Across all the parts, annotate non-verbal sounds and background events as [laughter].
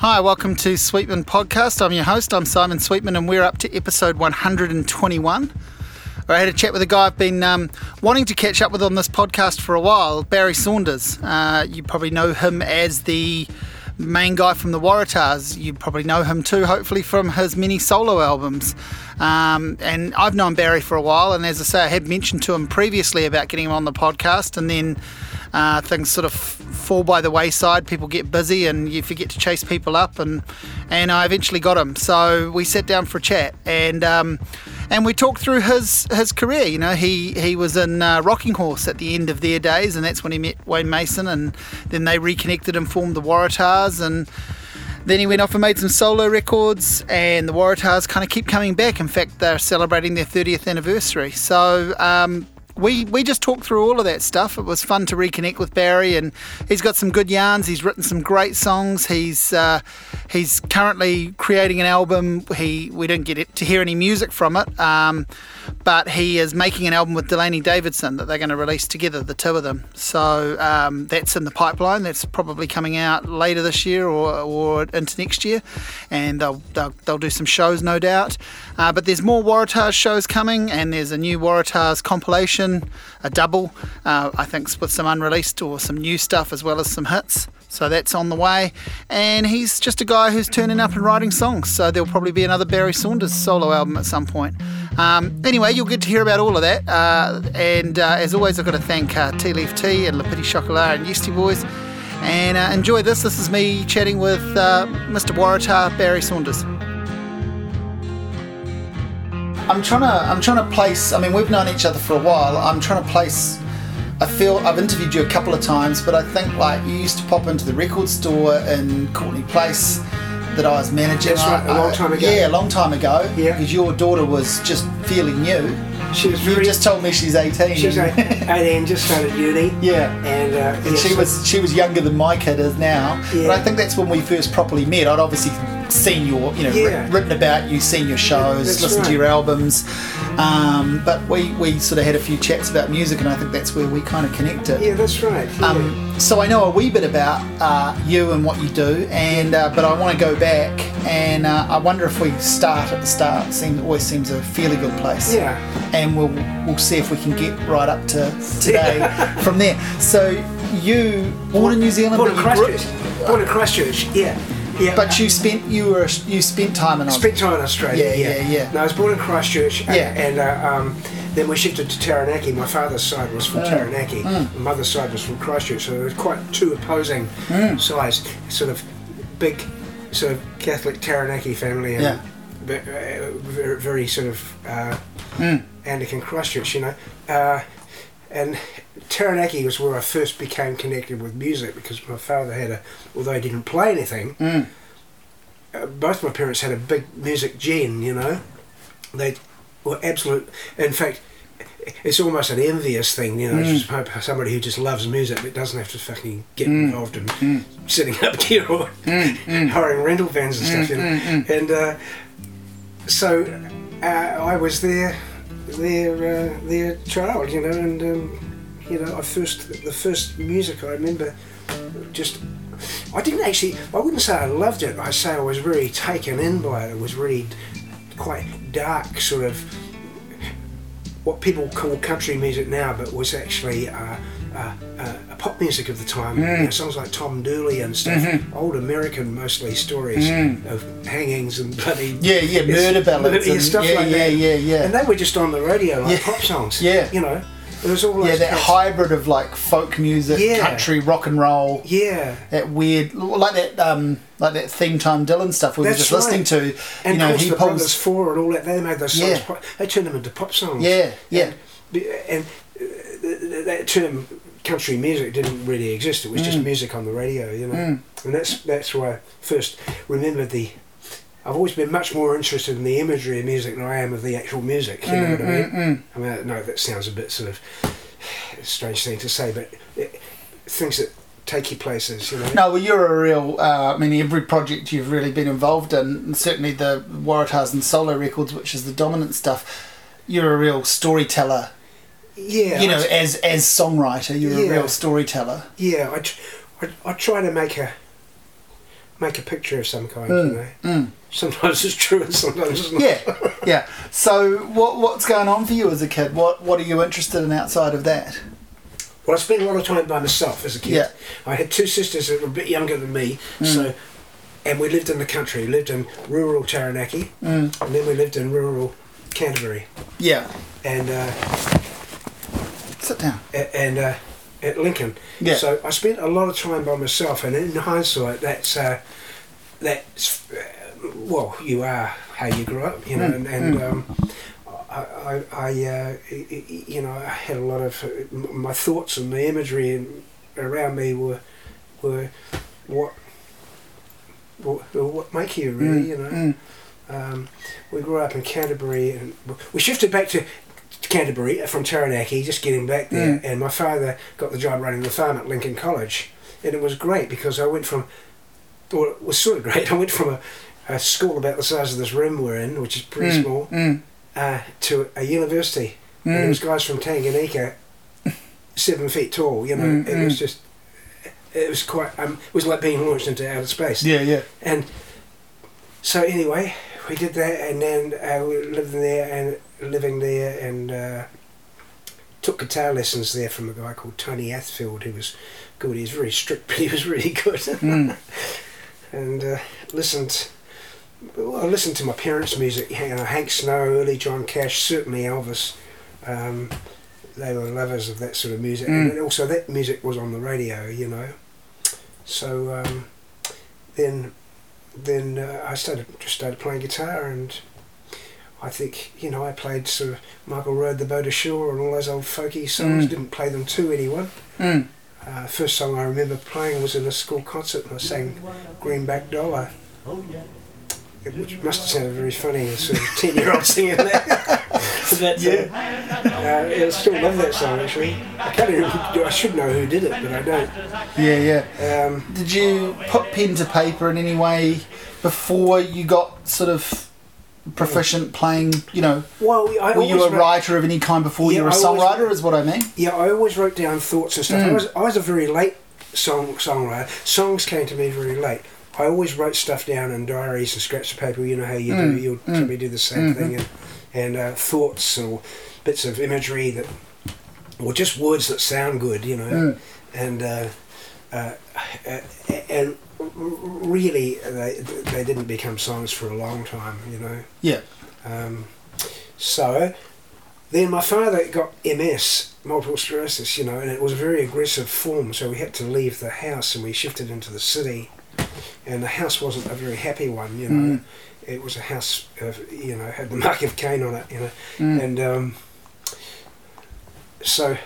Hi, welcome to Sweetman Podcast. I'm your host, I'm Simon Sweetman, and we're up to episode 121. I had a chat with a guy I've been um, wanting to catch up with on this podcast for a while, Barry Saunders. Uh, you probably know him as the main guy from the Waratahs. You probably know him too, hopefully, from his many solo albums. Um, and I've known Barry for a while, and as I say, I had mentioned to him previously about getting him on the podcast, and then uh, things sort of fall by the wayside. People get busy, and you forget to chase people up. And and I eventually got him. So we sat down for a chat, and um, and we talked through his his career. You know, he he was in uh, Rocking Horse at the end of their days, and that's when he met Wayne Mason, and then they reconnected and formed the Waratahs, and then he went off and made some solo records, and the Waratahs kind of keep coming back. In fact, they're celebrating their 30th anniversary. So um, we we just talked through all of that stuff. It was fun to reconnect with Barry, and he's got some good yarns. He's written some great songs. He's uh, he's currently creating an album. He we didn't get to hear any music from it, um, but he is making an album with Delaney Davidson that they're going to release together, the two of them. So um, that's in the pipeline. That's probably coming out later this year or, or into next year, and they'll they'll, they'll do some shows, no doubt. Uh, but there's more Waratahs shows coming, and there's a new Waratahs compilation, a double, uh, I think, with some unreleased or some new stuff as well as some hits. So that's on the way. And he's just a guy who's turning up and writing songs. So there'll probably be another Barry Saunders solo album at some point. Um, anyway, you'll get to hear about all of that. Uh, and uh, as always, I've got to thank uh, Tea Leaf Tea and Le Petit Chocolat and Yeastie Boys. And uh, enjoy this. This is me chatting with uh, Mr. Waratah, Barry Saunders. I'm trying to I'm trying to place. I mean, we've known each other for a while. I'm trying to place. I feel I've interviewed you a couple of times, but I think like you used to pop into the record store in Courtenay Place that I was managing. That's right, a long time ago. Yeah, a long time ago. Yeah. Because your daughter was just fairly new. She was You just told me she's 18. she was and- [laughs] 18, just started uni. yeah. And, uh, And yeah, she so- was she was younger than my kid is now. Yeah. But I think that's when we first properly met. I'd obviously seen your you know Yeah. written about you, seen your shows, That's listened to your albums. Um, but we we sort of had a few chats about music, and I think that's where we kind of connected. Yeah, that's right. Yeah. Um, so I know a wee bit about uh, you and what you do, and uh, but I want to go back, and uh, I wonder if we start at the start. Seems always seems a fairly good place. yeah. And we'll we'll see if we can get right up to today [laughs] from there. So you born in New Zealand, Born in but you grew- Christchurch. Born in Christchurch, yeah. Yeah. but you spent you were you spent time in Australia. spent time in Australia. Yeah, yeah, yeah. No, I was born in Christchurch. uh, Yeah. And uh, um, then we shifted to Taranaki. My father's side was from Mm. Taranaki. My mother's side was from Christchurch. So it was quite two opposing Mm. sides. Sort of big, sort of Catholic Taranaki family and Yeah. uh, very, very sort of uh, Mm. Anglican Christchurch, you know. Uh, and Taranaki was where I first became connected with music because my father had a, although he didn't play anything, Mm. uh, both my parents had a big music gene, you know. They were absolute. In fact, it's almost an envious thing, you know. Mm. Just somebody who just loves music but doesn't have to fucking get Mm. involved in Mm. setting up [laughs] gear or Mm, mm. [laughs] hiring rental vans and stuff, Mm, you know. And uh, so uh, I was their their uh, their child, you know, and um, you know, I first the first music I remember just I didn't actually I wouldn't say I loved it. I say I was really taken in by it. It was really quite dark, sort of what people call country music now, but was actually uh, uh, uh, pop music of the time. Mm. You know, songs like Tom Dooley and stuff, Mhm. old American mostly stories Mm. of hangings and bloody Yeah, yeah, murder [laughs] ballads yeah, and stuff yeah, like yeah, that. yeah, yeah. And they were just on the radio like Yeah. pop songs. Yeah. you know, it was all yeah, that hybrid of like folk music, Yeah. country, rock and roll. Yeah, That weird, like that, um, like that theme time Dylan stuff we were That's just listening right. to. and you know, he the pulls. Brothers Four and all that. They made those songs. Yeah. pop- They turned them into pop songs. Yeah, yeah. And, and uh, th- th- that term country music didn't really exist. It was just Mm. music on the radio, you know. Mm. And that's that's where I first remembered the. I've always been much more interested in the imagery of music than I am of the actual music. You know Mm, what I mean? mm, mm. I mean, no, that sounds a bit sort of strange thing to say, but it, things that take you places, you know. No, well, you're a real. Uh, I mean, every project you've really been involved in, and certainly the Waratahs and solo records, which is the dominant stuff. You're a real storyteller. Yeah, you know, as as songwriter, you're a real storyteller. yeah. I, tr- I, I try to make a. make a picture of some kind. Mm, You know, mm. sometimes it's true and sometimes it's not. Yeah, yeah. So, what what's going on for you as a kid? What what are you interested in outside of that? Well, I spent a lot of time by myself as a kid. Yeah. I had two sisters that were a bit younger than me, Mm. so and we lived in the country. We lived in rural Taranaki, Mm. and then we lived in rural Canterbury, Yeah. and uh, Sit down. and uh, at Lincoln. Yeah. So I spent a lot of time by myself, and in hindsight, that's uh, that's uh, well, you are how you grew up, you know, Mm, and, and mm. um, I, I, I uh, you know, I had a lot of uh, my thoughts and the imagery and around me were were what what, what make you really, Mm, you know. mm. Um, we grew up in Canterbury, and we shifted back to Canterbury from Taranaki, just getting back there. Mm. And my father got the job running the farm at Lincoln College, and it was great because I went from, well, it was sort of [laughs] great. I went from a, a school about the size of this room we're in, which is pretty Mm, small, Mm. uh, to a university. And there Mm. was guys from Tanganyika, [laughs] seven feet tall. You know, Mm, it was just, it was quite. Um, it was like being launched into outer space. Yeah, yeah. And so anyway, we did that, and then uh, we lived in there and living there, and uh, took guitar lessons there from a guy called Tony Athfield, who was good. He was very strict, [laughs] but he was really good. Mm. [laughs] and uh, listened. Well, I listened to my parents' music. You know, Hank Snow, early John Cash, certainly Elvis. Um, they were lovers of that sort of music, Mm. and also that music was on the radio. You know, so um, then then uh, I started just started playing guitar, and I think you know I played sort of Michael Row the Boat Ashore and all those old folky songs. Mm. Didn't play them to anyone. Mm. Uh, first song I remember playing was in a school concert, and I sang Greenback Dollar. It- Which must have sounded very funny, a sort of [laughs] ten year old singing that. but, uh, uh, I still love that song actually. I can't even, I should know who did it, but I don't. Yeah, yeah. Um, Did you put pen to paper in any way before you got sort of proficient playing? You know, well, I were you a wrote- writer of any kind before Yeah, you were a I always- songwriter? Is what I mean. Yeah, I always wrote down thoughts and stuff. I Mm. was I was a very late song songwriter. Songs came to me very late. I always wrote stuff down in diaries and scraps of paper. You know how you Mm, do. You'll mm. probably do the same Mhm. thing, and and uh, thoughts or bits of imagery that, or just words that sound good. You know, Mm. and uh, uh, uh, and really they they didn't become songs for a long time. You know. Yeah. Um, so then my father got MS, multiple sclerosis, you know, and it was a very aggressive form. So we had to leave the house and we shifted into the city. And the house wasn't a very happy one, you know. Mm. It was a house of, you know, had the [laughs] mark of Cain on it, you know. Mm. And um, so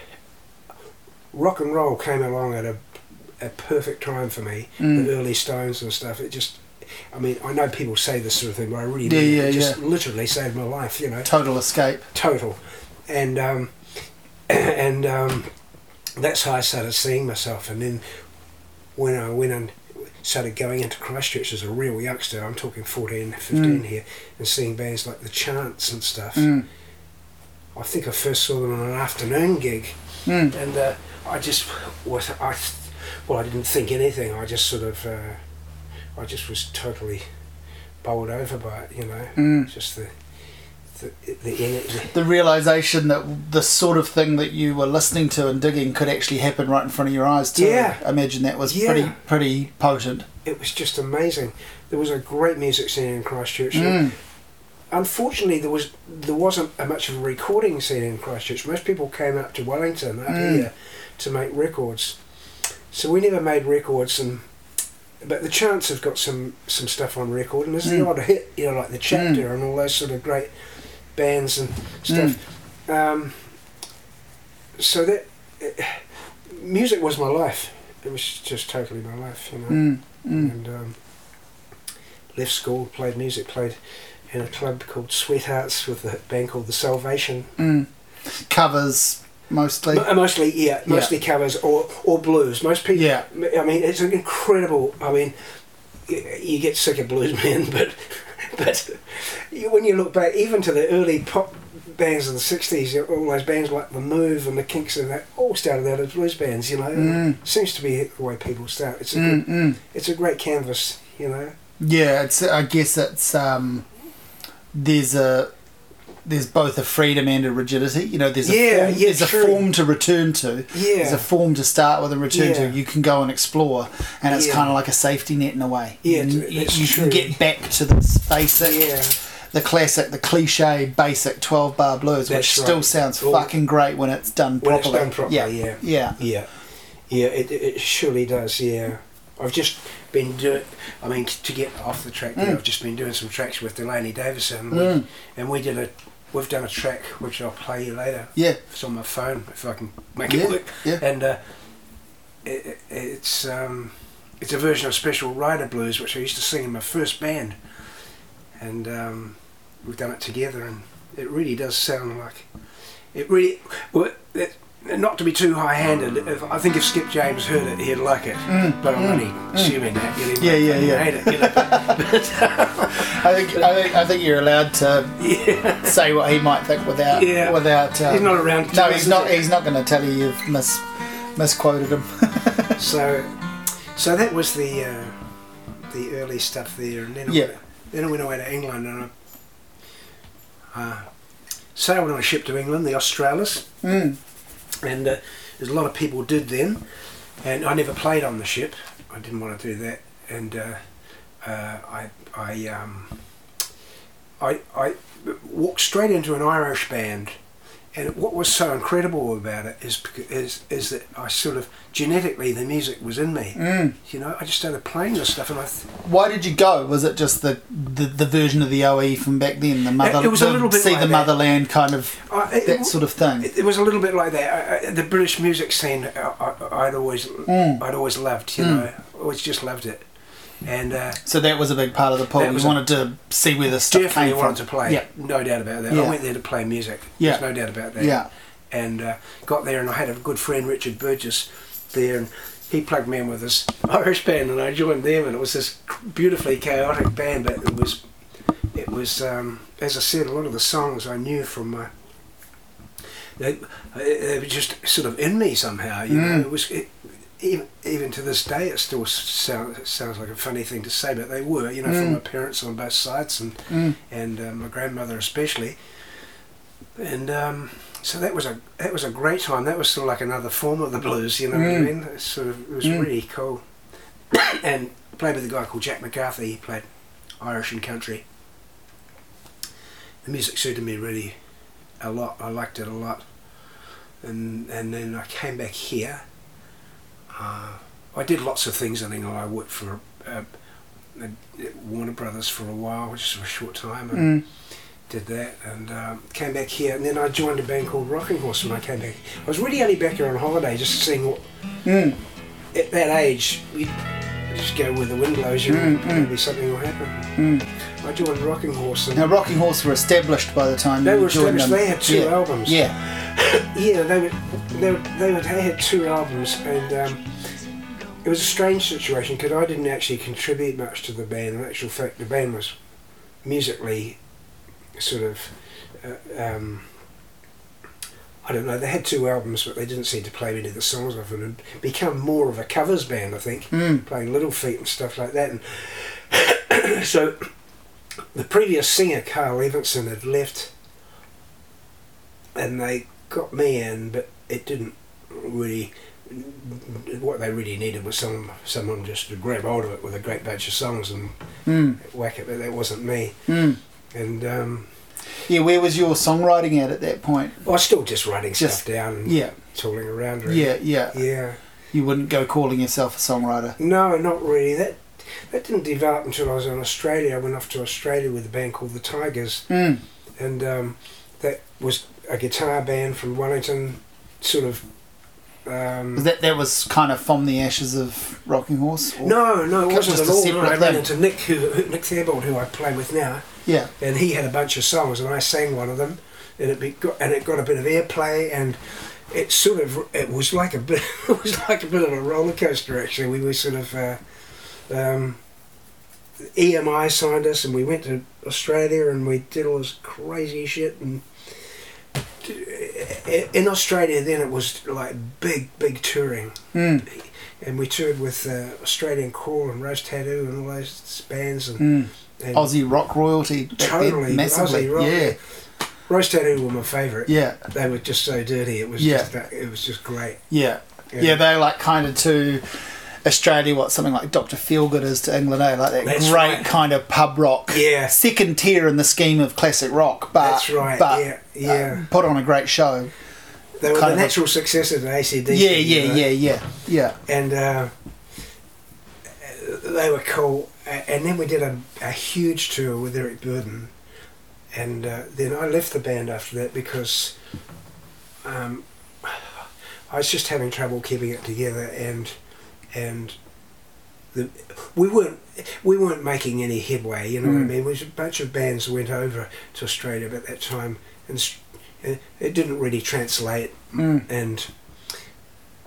rock and roll came along at a, a perfect time for me. Mm. The early Stones and stuff. It just, I mean, I know people say this sort of thing, but I really Yeah, mean it. yeah, it just yeah. literally saved my life, you know, Total escape. total. And um, [clears throat] and um, that's how I started seeing myself. And then when I went and started going into Christchurch as a real youngster, I'm talking 14, 15 Mm. here, and seeing bands like the Chants and stuff. Mm. I think I first saw them on an afternoon gig, Mm. and uh, I just was I, well, I didn't think anything. I just sort of, uh, I just was totally bowled over by it. You know, Mm. just the the the. The realization that the sort of thing that you were listening to and digging could actually happen right in front of your eyes too. Yeah. I imagine that was Yeah. pretty pretty potent. It was just amazing. There was a great music scene in Christchurch. Mm. Unfortunately, there was there wasn't a much of a recording scene in Christchurch. Most people came up to Wellington up Mm. here to make records. So we never made records, and but the Chants have got some some stuff on record, and there's the Mm. odd hit, you know, like the Chapter and all those sort of great bands and stuff. Um, so that music was my life. It was just totally my life, you know. Mm. Mm. And um, left school, played music, played in a club called Sweethearts with a band called The Salvation. Mm. Covers mostly. Mostly, yeah, mostly covers or or blues. Most people, Yeah. I mean, it's an incredible. I mean, you get sick of blues [laughs] men, but but when you look back, even to the early pop bands of the '60s, all those bands like the Move and the Kinks and that all started out as blues bands. You know, Mm. seems to be the way people start. It's a Mm. good, Mm. it's a great canvas. you know. Yeah, it's. I guess it's. Um, there's a. There's both a freedom and a rigidity. You know, there's a Yeah, form, yeah, there's a form to return to. Yeah. There's a form to start with and return Yeah. to. You can go and explore, and it's kind of like a safety net in a way. Yeah, you, it's- you, it's can get back to this basic, Yeah. the classic, the cliche, basic twelve bar blues, That's which right. still sounds Well, fucking great when it's done when it's properly. done properly, yeah, yeah. yeah. Yeah, yeah, it, it surely does. Yeah, I've just been doing. I mean, to get off the track, there, Mm. I've just been doing some tracks with Delaney Davidson, Mm. and we did a. We've done a track which I'll play you later. Yeah. It's on my phone if I can make Yeah, it work. yeah. And uh, it, it- it's um, it's a version of Special Rider Blues, which I used to sing in my first band, and um, we've done it together, and it really does sound like it really. Well, it, not to be too high-handed, if, I think if Skip James heard it, he'd like it. but I'm only assuming that. You know, Mm, Yeah, yeah, yeah. Hate it, you know. [laughs] [laughs] I think I think I think you're allowed to yeah. say what he might think without Yeah. without. Um, He's not around. to No, he's not. he? He's not going to tell you you've mis misquoted him. [laughs] So, so that was the uh, the early stuff there, and then I Yeah. went, then I went away to England and I uh, sailed on a ship to England, the Australis, Mm. and uh, there's a lot of people did then, and I never played on the ship. I didn't want to do that, and uh, uh, I I um, I I walked straight into an Irish band. And what was so incredible about it is is is that I sort of genetically the music was in me. Mm. You know, I just started playing this stuff, and I th- Why did you go? Was it just the, the, the version of the OE from back then? The mother, it was a little bit see like the that. motherland kind of it, that sort of thing. it, it was a little bit like that. I, I, the British music scene, I, I, I'd always Mm. I'd always loved. You Mm. know, always just loved it, and uh, So that was a big part of the pull. You wanted to see where the stuff definitely came from. wanted to play. Yeah, No doubt about that. Yeah. I went there to play music. Yeah. There's no doubt about that. yeah. And uh, got there, and I had a good friend Richard Burgess there, and he plugged me in with this [laughs] Irish band, and I joined them, and it was this beautifully chaotic band, but it was it was um, as I said, a lot of the songs I knew from my. They, they were just sort of in me somehow, you know. Mm. It was it, even even to this day, it still sounds sounds like a funny thing to say, but they were, you know, Mm. from my parents on both sides, and Mm. and uh, my grandmother especially. And um, so that was a that was a great time. That was sort of like another form of the blues, you know what I Mm. mean? It sort of it was Mm. really cool. [coughs] and played with a guy called Jack McCarthy. He played Irish and country. The music suited me really a lot. I liked it a lot. And and then I came back here. Uh, I did lots of things. I think I worked for uh, uh, Warner Brothers for a while, just for a short time. And, Mm. did that and um, came back here and then I joined a band called Rocking Horse when I came back. I was really only back here on holiday just seeing what Mm. at that age you just go where the wind blows you and Mm, mm. maybe something will happen. Mm. I joined Rocking Horse and Now, Rocking Horse were established by the time they were established. them. They had two yeah. albums. Yeah. [coughs] yeah, they were they were, they, were, they had two albums and um, it was a strange situation because I didn't actually contribute much to the band. In actual fact, the band was musically sort of. Uh, um, I don't know. They had two albums, but they didn't seem to play many of the songs of it, and become more of a covers band. I think Mm. playing Little Feat and stuff like that. And [coughs] so, the previous singer Carl Evanson had left, and they got me in, but it didn't really. What they really needed was some someone just to grab hold of it with a great bunch of songs and Mm. whack it, but that wasn't me. Mm. And um, Yeah, where was your songwriting at at that point? I was still just writing Just- stuff down Yeah, tooling around. Really. yeah, yeah. Yeah. You wouldn't go calling yourself a songwriter. No, not really. That that didn't develop until I was in Australia. I went off to Australia with a band called the Tigers, Mm. and um, that was a guitar band from Wellington, sort of. Um, That that was kind of from the ashes of Rocking Horse. or- no, no, it wasn't at all. No, I ran into Nick, who, who- Nick Theobald, who I play with now, Yeah. and he had a bunch of songs, and I sang one of them, and it be, got, and it got a bit of airplay, and it sort of it was like a bit [laughs] it was like a bit of a roller coaster. Actually, we were sort of uh, um, EMI signed us, and we went to Australia, and we did all this crazy shit, and in Australia then it was like big big touring Mm. and we toured with uh, Australian Crawl and Rose Tattoo and all those bands and, Mm. And Aussie rock royalty. totally massively. Aussie rock. Yeah. Rose Tattoo were my favourite. Yeah. They were just so dirty. It was Yeah. just that, it was just great. Yeah. Yeah, they're like kind of to Australia what something like Dr. Feelgood is to England, eh? Like that That's great right. kind of pub rock. Yeah. Second tier in the scheme of classic rock, but That's right, But yeah, yeah. uh, put on a great show. They were kind the of a- natural successor to ACDC. Yeah, you yeah, know? yeah, yeah, yeah. and uh, they were cool. And then we did a, a huge tour with Eric Burdon, and uh, then I left the band after that because um, I was just having trouble keeping it together, and and the, we weren't we weren't making any headway. You know what I Mm. mean? There was a bunch of bands that went over to Australia at that time, and it it didn't really translate Mm. and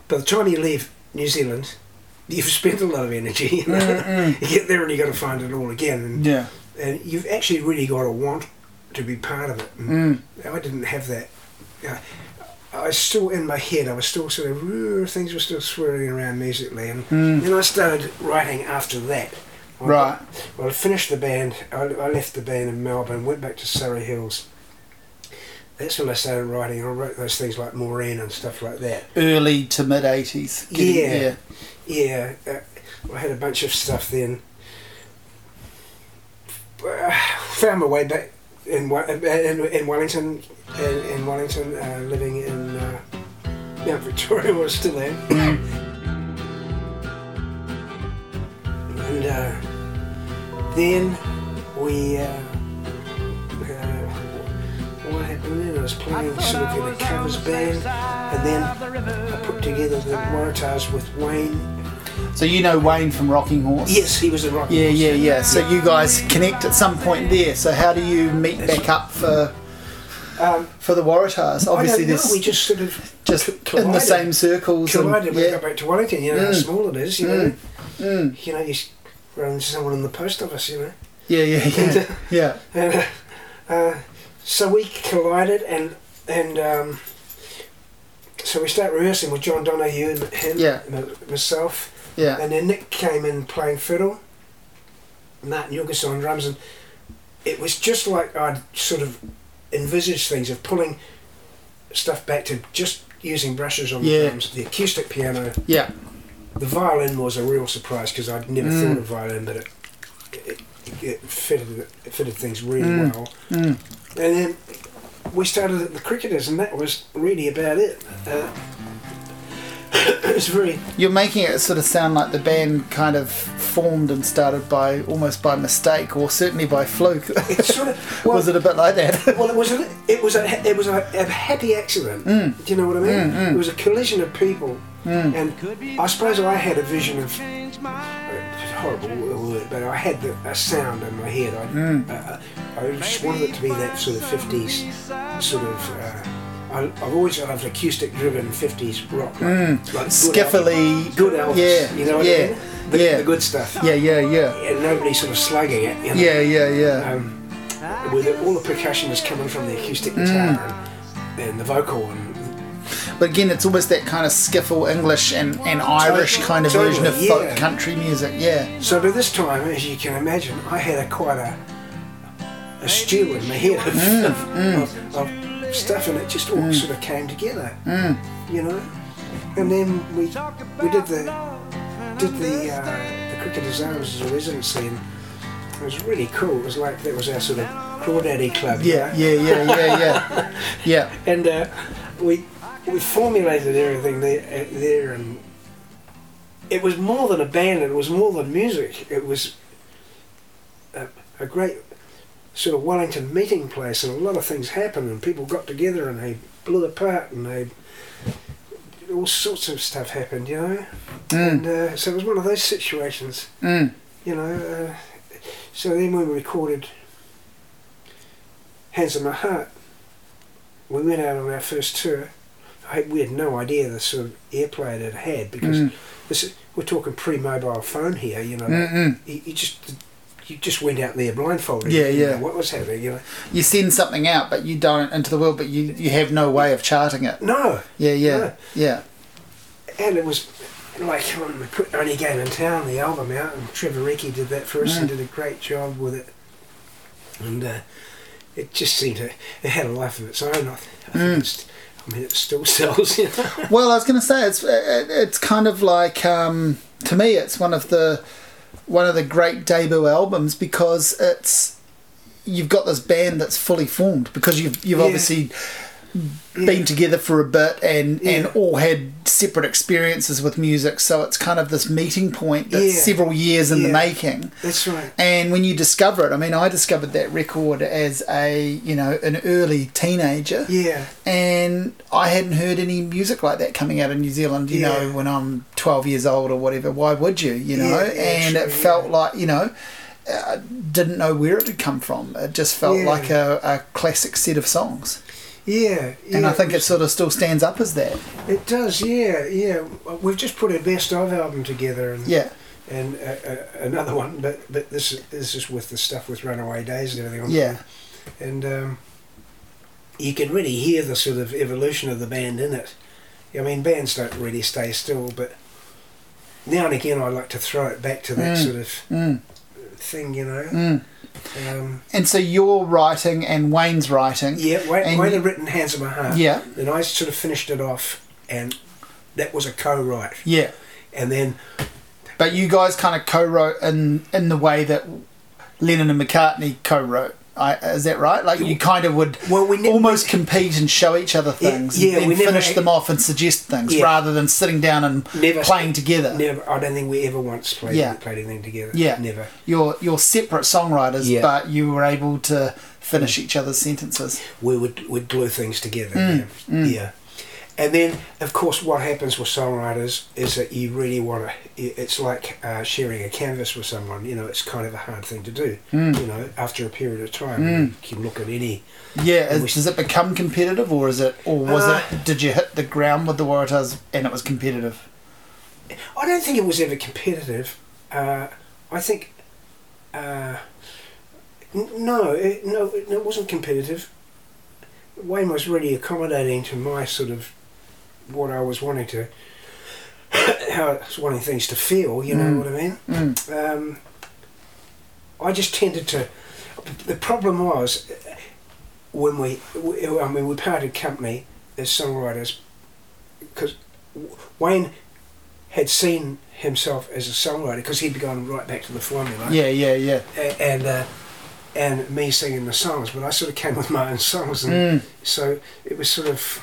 by the time you leave New Zealand, you've spent a lot of energy. You, know? Mm, mm. [laughs] you get there and you've got to find it all again, and, Yeah. and you've actually really got to want to be part of it. Mm. I didn't have that. Uh, I was still in my head. I was still sort of things were still swirling around musically, and Mm. then I started writing after that. I Right. Well, I finished the band. I, I left the band in Melbourne, went back to Surry Hills. That's when I started writing. I wrote those things like Maureen and stuff like that. Early to mid 80s. Yeah. Yeah, uh, I had a bunch of stuff then. Uh, found my way back in in, in Wellington, in, in Wellington, uh, living in uh, Mount Victoria, [laughs] I still am. and uh, then we. Uh, uh, what happened then? I was playing sort of in a covers band, and then I put together the Waratahs with Wayne So you know Wayne from Rocking Horse? Yes, he was a rock. Yeah, yeah, yeah. So you guys connect at some point there. So how do you meet back up for Um, for the Waratahs? Obviously, I this we just sort of just co- in the same circles. and- collided I yeah. got back to Wellington. You know how Mm. small it is. You know, Mm. you know, you run into someone in the post office. You know, Yeah, yeah, yeah, yeah. and uh, uh, so we collided, and and um, so we start rehearsing with John Donahue and him, Yeah. myself, Yeah. and then Nick came in playing fiddle, Martin Jorgensen on drums, and it was just like I'd sort of envisaged things of pulling stuff back to just using brushes on the drums, the acoustic piano. Yeah. The violin was a real surprise because I'd never Mm. thought of violin, but it, it, it fitted it fitted things really Mm. well. Mm. And then we started at the Cricketers, and that was really about it. Uh, it was very You're making it sort of sound like the band kind of formed and started by almost by mistake, or certainly by fluke. it's sort of [laughs] well, Was it a bit like that? [laughs] Well, it was a, it was a it was a, a happy accident. Do you know what I mean? Mm, mm. It was a collision of people, Mm. and I suppose I had a vision of it's a horrible word, but I had the, a sound in my head. I, Mm. uh, I just wanted it to be that sort of fifties sort of. Uh, I, I've always loved acoustic-driven '50s rock, like, Mm. like good Skiffily. Good Elvis. Yeah, you know what yeah, I mean? The, yeah. the good stuff. yeah, yeah, yeah. And nobody sort of slugging it. You know? Yeah, yeah, yeah. um, the, all the percussion is coming from the acoustic Mm. guitar and, and the vocal and But again, it's almost that kind of skiffle English and, and Irish kind of version of Totally, folk country music. Yeah. so by this time as you can imagine I had a quite a a stew in my head of, Mm, of, of stuff and it just all sort of came together Mm. you know and then we we did the did the uh, the Cricketers Arms as a residency and it was really cool it was like that was our sort of crawdaddy club you Yeah, know? yeah, yeah, yeah, yeah. [laughs] Yeah. and uh, we we formulated everything there, uh, there, and it was more than a band. It was more than music. It was a, a great sort of Wellington meeting place, and a lot of things happened, and people got together, and they blew apart, and they all sorts of stuff happened, you know. Mm. And uh, so it was one of those situations, Mm. you know. Uh, so then when we recorded Hands of My Heart, we went out on our first tour. I, we had no idea the sort of airplay it had had because Mm. this we're talking pre-mobile phone here. You know, Mm-mm. you, you just you just went out there blindfolded. Yeah, you yeah. know what was happening? You know, You send something out, but you don't into the world, but you, you have no way of charting it. no, Yeah, yeah, No. yeah. and it was like we put Only Game in Town, the album out, and Trevor Reekie did that for us Mm. and did a great job with it. And uh, it just seemed to, it had a life of its own. I, I think Mm. it's, I mean, it still [laughs] sells, you know. Well, I was going to say it's it, it's kind of like um, to me it's one of the one of the great debut albums because it's you've got this band that's fully formed because you've you've Yeah. obviously been together for a bit and and all had separate experiences with music so it's kind of this meeting point that's Yeah. several years in the making That's right. and when you discover it i mean i discovered that record as a you know an early teenager Yeah, and I hadn't heard any music like that coming out of New Zealand. You know, when I'm 12 years old or whatever, why would you? You know, Yeah, yeah, and true, it felt yeah. like you know, I didn't know where it had come from. It just felt Yeah. like a, a classic set of songs, yeah. and I think it was- sort of still stands up as that. It does, yeah, yeah. We've just put a best of album together, and Yeah, and uh, uh, another one, but but this is this is with the stuff with Runaway Days and everything. on yeah, and um, you can really hear the sort of evolution of the band in it. I mean, bands don't really stay still, but now and again I like to throw it back to that Mm. sort of mm, thing, you know. mm. Um, And so you're writing and Wayne's writing. yeah, Wayne, And Wayne had written Hands of My Heart, Yeah, and I sort of finished it off, and that was a co-write, yeah. and then But you guys kind of co-wrote in in the way that Lennon and McCartney co-wrote. I, is that right? Like you kind of would well we almost compete and show each other things yeah, and we then never- finish them off and suggest things Yeah. rather than sitting down and never playing together. Never, I don't think we ever once played Yeah. played anything together. Yeah. never. You're you're separate songwriters, Yeah. but you were able to finish each other's sentences. we would would glue things together. Mm, yeah. mm. yeah. And then, of course, what happens with songwriters is that you really want to. It's like uh, sharing a canvas with someone. You know, it's kind of a hard thing to do. Mm. You know, after a period of time, Mm. you can look at any. Yeah, is, we- does it become competitive, or is it, or was Uh, it? Did you hit the ground with the Waratahs and it was competitive? I don't think it was ever competitive. Uh, I think. Uh, n- no, it, no, it, it wasn't competitive. Wayne was really accommodating to my sort of what I was wanting to, [coughs] how I was wanting things to feel. You know Mm. what I mean? Mm. Um, I just tended to. The problem was when we, I mean, we parted company as songwriters because Wayne had seen himself as a songwriter because he'd gone right back to the formula. Yeah, yeah, yeah. And uh, and me singing the songs, but I sort of came with my own songs, and Mm. so it was sort of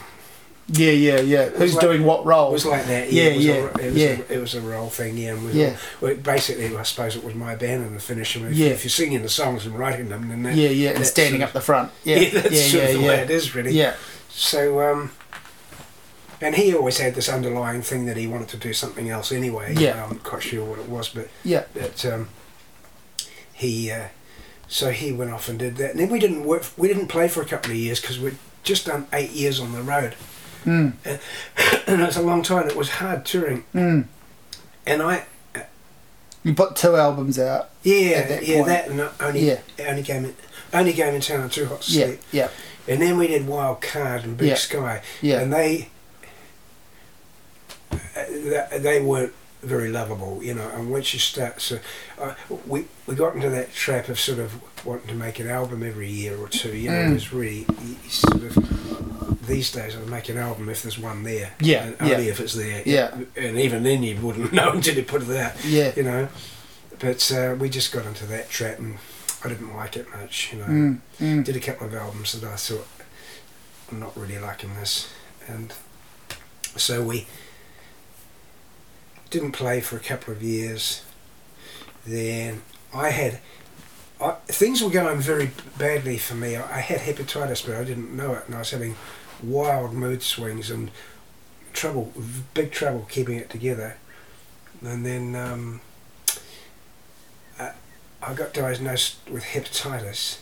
Yeah, yeah, yeah. Who's like- doing what role? it was like that. Yeah, it was yeah, A, it was yeah. A, it was a role thing. Yeah, and we Yeah. Well, basically, I suppose it was my band and the finish. I if, Yeah. if you're singing the songs and writing them, then that, yeah, yeah, and standing up the front. [laughs] Yeah, yeah, that's yeah, sort yeah, of the yeah. way it is, really. Yeah, So, um, and he always had this underlying thing that he wanted to do something else anyway. Yeah. I'm not quite sure what it was, but yeah, that um, he, uh, so he went off and did that. And then we didn't work. We didn't play for a couple of years because we'd just done eight years on the road, mm, [coughs] and it was a long time. It was hard touring, mm. and I, You put two albums out. yeah, At that yeah, point. that and only, Yeah. only game in, only game in town and Too Hot to Yeah, Sleep. yeah, And then we did Wild Card and Big Yeah. Sky, yeah. and they uh, they weren't very lovable, you know. And once you start, so uh, we we got into that trap of sort of wanting to make an album every year or two. You know, Mm. it was really sort of these days. I'd make an album if there's one there. Yeah, and only yeah. if it's there. Yeah. and even then you wouldn't [laughs] know until you put it out. yeah. You know, but uh, we just got into that trap and. I didn't like it much, you know Mm, mm. did a couple of albums that I thought I'm not really liking this, and so we didn't play for a couple of years. Then I had I, things were going very badly for me. I, I had hepatitis, but I didn't know it, and I was having wild mood swings and trouble, big trouble keeping it together. And then um, I, I got diagnosed with hepatitis,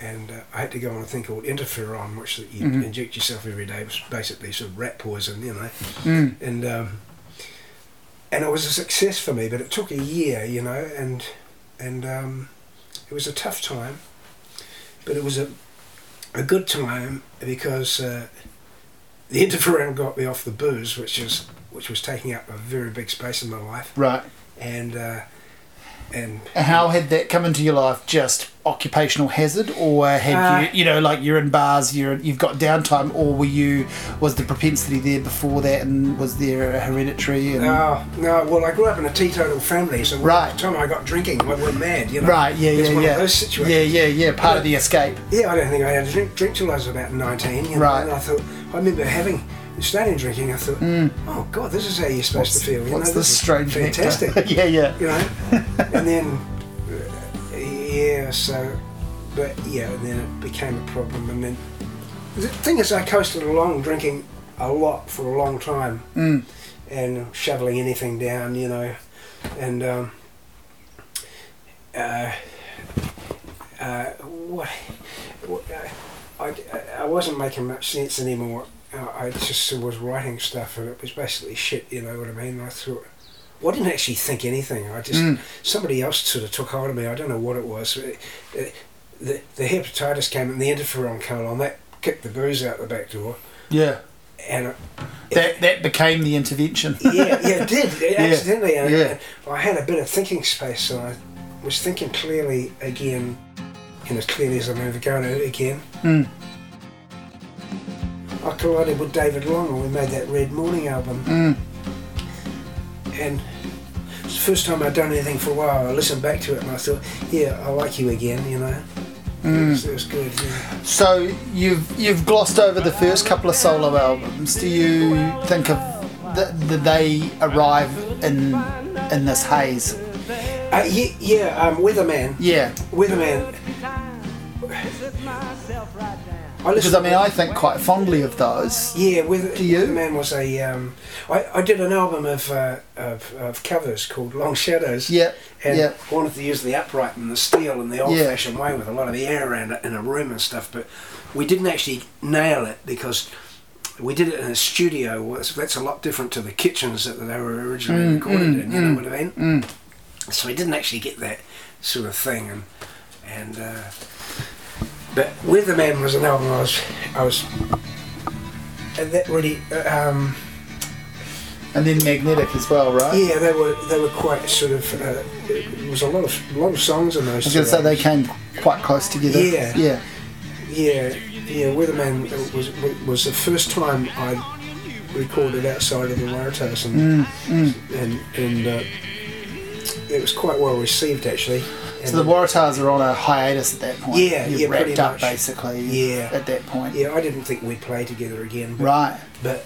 and uh, I had to go on a thing called interferon, which you Mhm. inject yourself every day. It was basically sort of rat poison, you know. Mm. And um, and it was a success for me, but it took a year, you know, and and um, it was a tough time, but it was a a good time because uh, the interferon got me off the booze, which is which was taking up a very big space in my life, Right. and uh, and how had that come into your life? Just occupational hazard, or had Uh, you, you know, like you're in bars, you're you've got downtime, or were you was the propensity there before that, and was there a hereditary? And, No, no. Well, I grew up in a teetotal family, so Right. the time I got drinking, we were mad. You know. Right. Yeah. Yeah. one Yeah. Of those situations. yeah. Yeah. Yeah. Part of the escape. Yeah, I don't think I had a drink, drink till I was about 19. You know, Right. And I thought, I remember having, starting drinking, I thought, oh God, this is how you're supposed to feel. You Mm. What's know, this is strange Fantastic. [laughs] yeah. Yeah. you know? [laughs] and then, uh, yeah, so, but yeah, and then it became a problem. And then, the thing is, I coasted along drinking a lot for a long time Mm. and shoveling anything down, you know, and um, uh, uh, what, what I, I wasn't making much sense anymore. I just was writing stuff and it was basically shit, you know what I mean? I thought, well, I didn't actually think anything. I just, Mm. somebody else sort of took hold of me. I don't know what it was. It- it- the, the hepatitis came and the interferon colon, that kicked the booze out the back door. Yeah. And it, That that became the intervention. yeah, yeah, it [laughs] did it Yeah, accidentally. And, yeah. I had a bit of thinking space, and I was thinking clearly again, and as clearly as I'm ever going to again. Mm. I collided with David Long, and we made that Red Morning album. Mm. And it's the first time I'd done anything for a while. I listened back to it, and I thought, yeah, I like you again. You know, Mm. it, was, it was good. Yeah. So you've you've glossed over the first couple of solo albums. Do you think of that that they arrive in in this haze? Uh, yeah, yeah um, Weatherman. Yeah, Weatherman. I because I mean I think quite fondly of those. Yeah, with Do you? the man was a. Um, I, I did an album of, uh, of of covers called Long Shadows. Yeah, and yeah. wanted to use the upright and the steel in the old-fashioned way with a lot of the air around it in a room and stuff. But we didn't actually nail it because we did it in a studio. That's, that's a lot different to the kitchens that they were originally Mm, recorded mm, in. You mm, know what I mean? Mm. So we didn't actually get that sort of thing, and and. Uh, but Weatherman was an album I was I was. That really. uh, Um, And then magnetic as well, right? Yeah, they were they were quite sort of. Uh, it was a lot of a lot of songs in those. I was going to say they albums. came quite close together. Yeah. yeah, Yeah, yeah. Weatherman was was the first time I recorded outside of the Waratahs, and Mm, mm. and and uh, it was quite well received actually. So the Waratahs are on a hiatus at that point. Yeah, You've yeah, wrapped up much. basically. Yeah. at that point. yeah, I didn't think we'd play together again, but, Right. but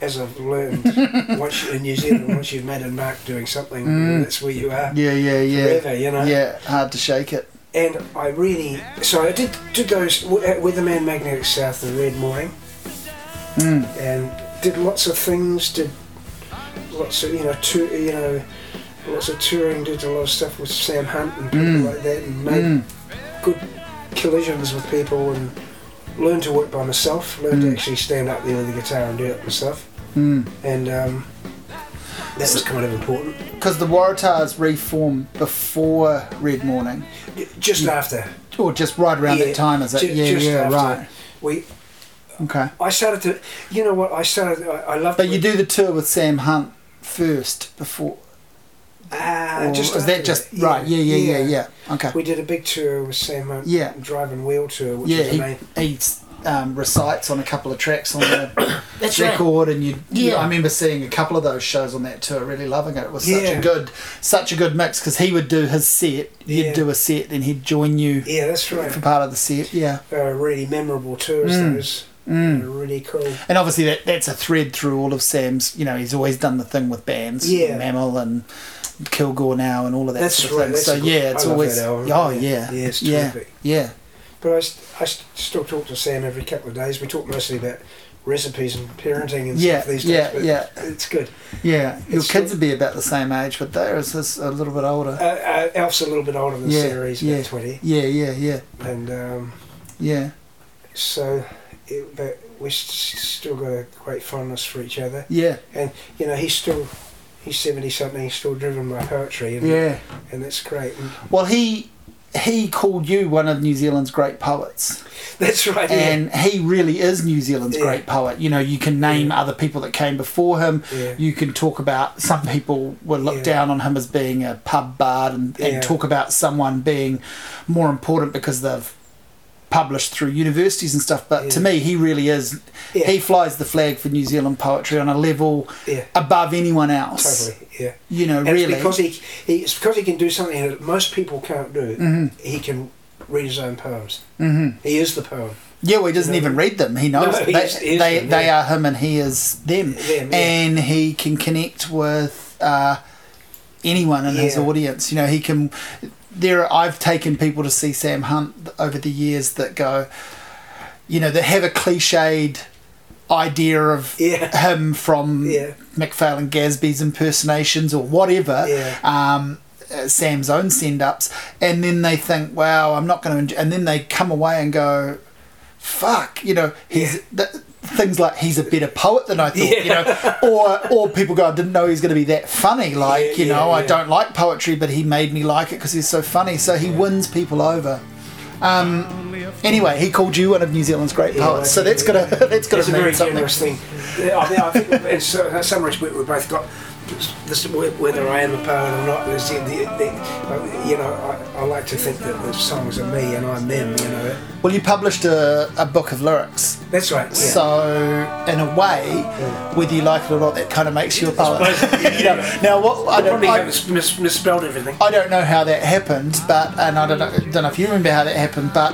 as I've learned, [laughs] once you, in New Zealand, once you've made a mark doing something, Mm. that's where you are Yeah, yeah, yeah. forever, you know. Yeah, hard to shake it. And I really, so I did did those uh, Weatherman Magnetic South the Red Morning, Mm. and did lots of things. Did lots of you know, tour, you know, lots of touring. Did a lot of stuff with Sam Hunt and people Mm. like that, and made Mm. good collisions with people, and learned to work by myself. Learned Mm. to actually stand up there with the guitar and do it myself, Mm. and um, that was kind of important. Because the Waratahs reformed before Red Morning, Just after or just right around Yeah, that time, is it? yeah, just yeah, after. right. we, Okay. I started to, you know what? I started. I, I loved. But you do the tour with Sam Hunt first before. Ah, just is that just right? Yeah, yeah, yeah, yeah. Okay. We did a big tour with Sam Hunt, Yeah. driving wheel tour, which Yeah, was he, amazing. he um, recites on a couple of tracks on the [coughs] record, and you, you- Yeah. I remember seeing a couple of those shows on that tour, really loving it. It was such Yeah. a good, such a good mix because he would do his set, you'd do a set, then he'd join you Yeah, that's right. for part of the set. Yeah, were really memorable tours. Mm. Those mm. Really cool. and obviously that that's a thread through all of Sam's. You know, he's always done the thing with bands, Yeah. Mammal and Kilgore now, and all of that That's sort of right, So yeah, it's always album. oh Yeah. yeah, Yeah, it's yeah, terrific. yeah. But I, st- I st- still talk to Sam every couple of days. We talk mostly about recipes and parenting and Yeah, stuff these days. yeah, but yeah. It's good. Yeah, your It's kids still- would be about the same age, but they're just a little bit older. Uh, uh, Alf's a little bit older than Yeah, Sarah. He's yeah. about 20. Yeah, yeah, yeah, And um, yeah, so, it, but we still got a great fondness for each other. yeah, And, you know, he's still, he's 70 something, he's still driven by poetry. And, yeah. and that's great. And, Well, he he called you one of New Zealand's great poets. That's right. Yeah. And he really is New Zealand's Yeah. great poet. You know, you can name other people that came before him. Yeah. You can talk about some people would look Yeah. down on him as being a pub bard and, and Yeah. talk about someone being more important because they've published through universities and stuff. But to me, he really is. Yeah. He flies the flag for New Zealand poetry on a level Yeah. above anyone else. Totally. Yeah. You know, And really. it's because he, he it's because he can do something that most people can't do. Mm-hmm. He can read his own poems. Mm-hmm. He is the poem. Yeah, well, he doesn't You know, even read them. He knows No, them. he they, is, is they, them, they yeah. are him and he is them. Them, yeah. And he can connect with uh, anyone in his audience. You know, he can. There, are, I've taken people to see Sam Hunt over the years that go, you know, that have a cliched idea of Yeah. him from Yeah. McPhail Gadsby's impersonations or whatever. Yeah. Um, uh, Sam's own send ups, and then they think, "Wow, I'm not going to," and then they come away and go, "Fuck," you know, he's th- things like he's a better poet than I thought, you know, [laughs] or or people go, "I didn't know he was going to be that funny." Like, Yeah, you know, yeah, I don't like poetry, but he made me like it because he's so funny. So he wins people over. Um, anyway, he called you one of New Zealand's great Yeah, poets, so yeah, [laughs] that's gonna that's gonna mean something. thing. Yeah, I, mean, I think in in some respect we both got this, whether I am a poet or not. is The, the, the, you know, I, I like to think that the songs are me and I'm them. You know, Well, you published a, a book of lyrics. that's right. Yeah. So, in a way, whether you like it or not, that kind of makes you a poet. suppose, yeah, [laughs] you know, yeah. Now, what I I don't, probably I, mis- misspelled everything. I don't know how that happened, but and I don't know, don't know if you remember how that happened, but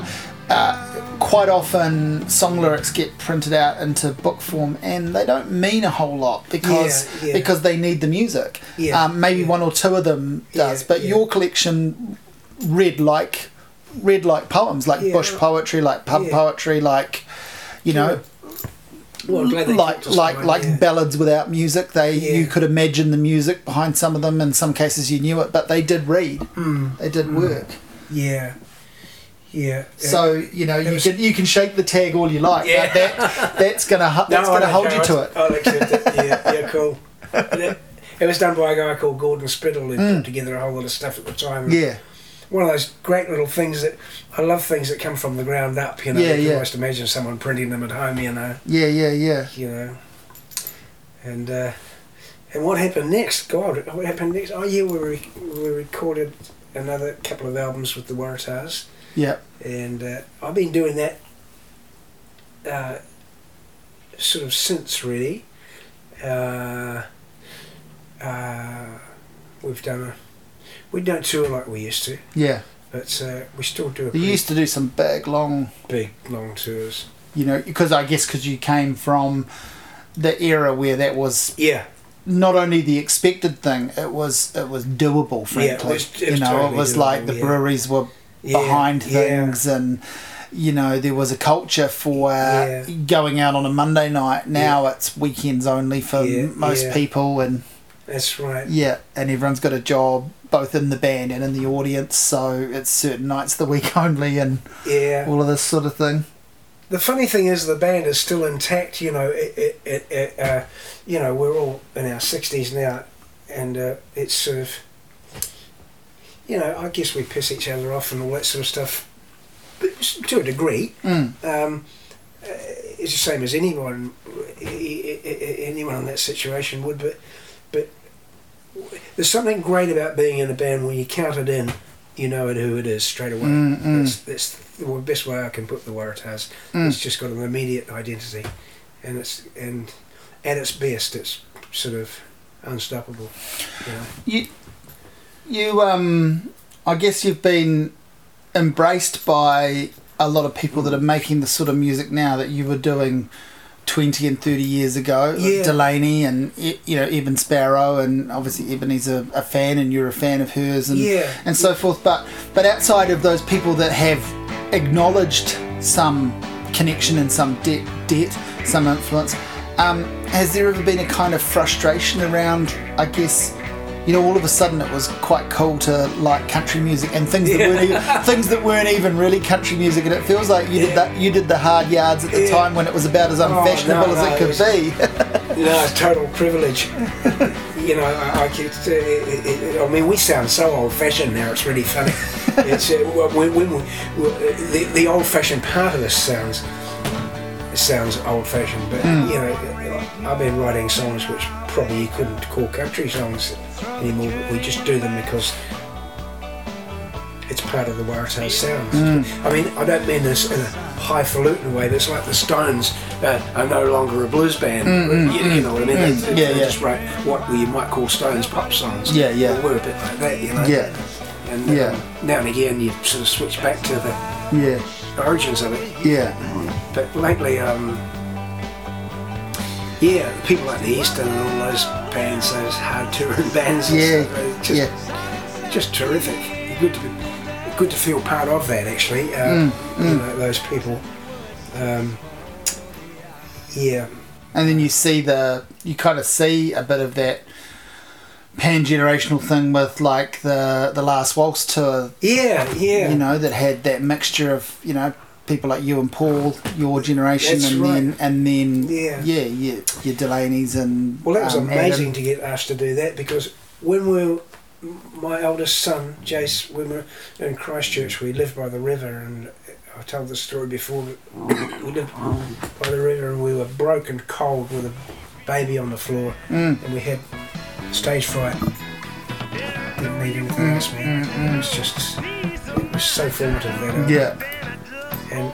uh, quite often song lyrics get printed out into book form, and they don't mean a whole lot because Yeah, yeah. because they need the music. Yeah, um, maybe one or two of them does, but your collection read like read like poems, like bush poetry, like pub poetry, like you know Well, like like like yeah. ballads without music. They Yeah. you could imagine the music behind some of them. In some cases, you knew it, but they did read. Mm, They did work. yeah, yeah. So you know you was- can you can shake the tag all you like. Yeah. but that that's gonna that's I gonna hold care, you to it. I'll accept it. Yeah, yeah, cool. It, it was done by a guy called Gordon Spittle who put together a whole lot of stuff at the time. Mm. Yeah, One of those great little things that I love things that come from the ground up. You know, Yeah, you can yeah. almost imagine someone printing them at home. You know, yeah, yeah, yeah. you know, and uh, and what happened next? God, what happened next? Oh yeah, we re- we recorded another couple of albums with the Waratahs. Yeah, and uh, I've been doing that uh, sort of since really. Uh, uh, we've done a we don't tour like we used to, yeah. but uh, we still do a You used to do some big long, big long tours. you know, because I guess because you came from the era where that was Yeah, not only the expected thing, it was it was doable. Yeah, it Frankly, was- it you was know, it totally was like the yeah. breweries were yeah behind yeah. things and you know there was a culture for Yeah. going out on a monday night now it's weekends only for Yeah, most yeah. people and That's right. yeah and everyone's got a job both in the band and in the audience so it's certain nights of the week [laughs] only and Yeah. all of this sort of thing The funny thing is, the band is still intact. You know, it, it, it, it uh, you know, we're all in our sixties now, and uh, it's sort of, you know, I guess we piss each other off and all that sort of stuff, but to a degree. mm. Um, uh, it's the same as anyone, anyone in that situation would. But, but there's something great about being in a band when you count it in, you know it who it is straight away. Mm, mm. That's, that's the best way I can put the Waratahs. Mm. It's just got an immediate identity, and it's and at its best, it's sort of unstoppable. You know? you you um i guess you've been embraced by a lot of people that are making the sort of music now that you were doing 20 and 30 years ago Yeah. delaney and you know evan sparrow and obviously ebony's a, a fan and you're a fan of hers and Yeah. and so forth but but outside of those people that have acknowledged some connection and some debt debt some influence um, has there ever been a kind of frustration around i guess you know all of a sudden it was quite cool to like country music and things that Yeah. weren't even, [laughs] things that weren't even really country music and it feels like you did that you did the hard yards at the Yeah. time when it was about as unfashionable no, as it could it be You know, it's [laughs] total privilege. you know, I, I, uh, it, it, I mean, we sound so old-fashioned now. It's really funny. [laughs] it's uh, when, when we, the, the old-fashioned part of this sounds sounds old-fashioned, but Hmm. you know, I've been writing songs which probably you couldn't call country songs anymore. But we just do them because it's part of the Waratah sound. Hmm. I mean, I don't mean this in a highfalutin way. That's like the Stones uh, are no longer a blues band. you, you know what I mean? They, they Hmm, Yeah, yeah. just write what you might call Stones pop songs. Yeah, yeah. They were a bit like that, you know. Yeah, And um, Yeah. now and again, you sort of switch back to the yeah, origins of it. yeah, But lately, um, yeah, people like the Eastern and all those bands, those hard touring [laughs] bands, and yeah, stuff, just, yeah. just terrific. Good to be, good to feel part of that. Actually, uh, you know, those people. Um, yeah, And then you see the, you kind of see a bit of that pan generational thing with like the the last waltz tour, yeah, yeah. you know, that had that mixture of you know people like you and Paul, your generation, That's and right. then and then Yeah. yeah, yeah, your Delaney's and Well, that was um, amazing Adam. to get asked to do that because when we were, my eldest son, Jace, when we were in Christchurch, we lived by the river, and I told the story before. but [coughs] We lived by the river, and we were broke and cold with a baby on the floor, Mm. and we had stage fright. Didn't need anything else, man. It was just, it was so formative that. uh, Yeah, And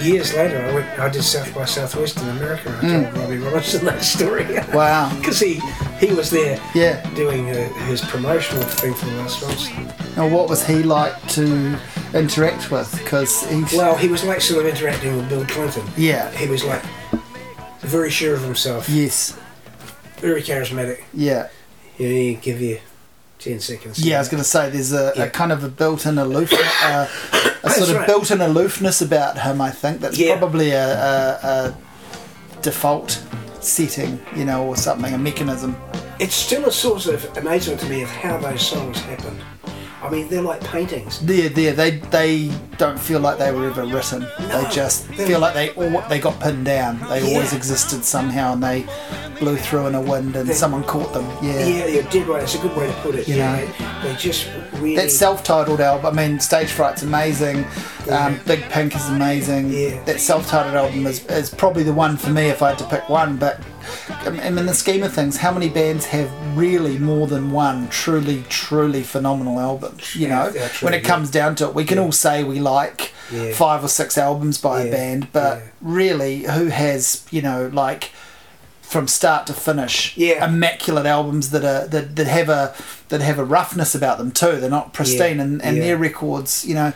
years later, I went. I did South by Southwest in America. and I told Robbie Robertson [laughs] that story. wow, [laughs] because he he was there yeah. doing uh, his promotional thing for Last Waltz. Now, what was he like to interact with? Because he's Well, he was like sort of interacting with Bill Clinton. yeah, He was like very sure of himself, yes, very charismatic. yeah. You know, he'd give you ten seconds. Yeah, I was going to say there's a, Yeah. a kind of a built-in aloof, uh, a sort of right. built-in aloofness about him. I think that's Yeah. probably a, a, a default setting, you know, or something, a mechanism. It's still a source of amazement to me of how those songs happened. I mean, they're like paintings. They're there. They they don't feel like they were ever written. they No, just they're- feel like they all, they got pinned down. They always existed somehow, and they blew through in a wind, and They- someone caught them. Yeah. Yeah, you're dead right. It's a good way to put it. You yeah, know. they, they just really. That self-titled album, I mean, Stage Fright's amazing. Um, Big Pink is amazing. Yeah. That self-titled album is, is probably the one for me if I had to pick one. But in the scheme of things, how many bands have really more than one truly, truly phenomenal album? You know, yeah, true, when it yeah. comes down to it, we can all say we like Yeah. five or six albums by a band, but yeah. really, who has you know like from start to finish Yeah. immaculate albums that are that, that have a that have a roughness about them too they're not pristine Yeah, and, and yeah. their records you know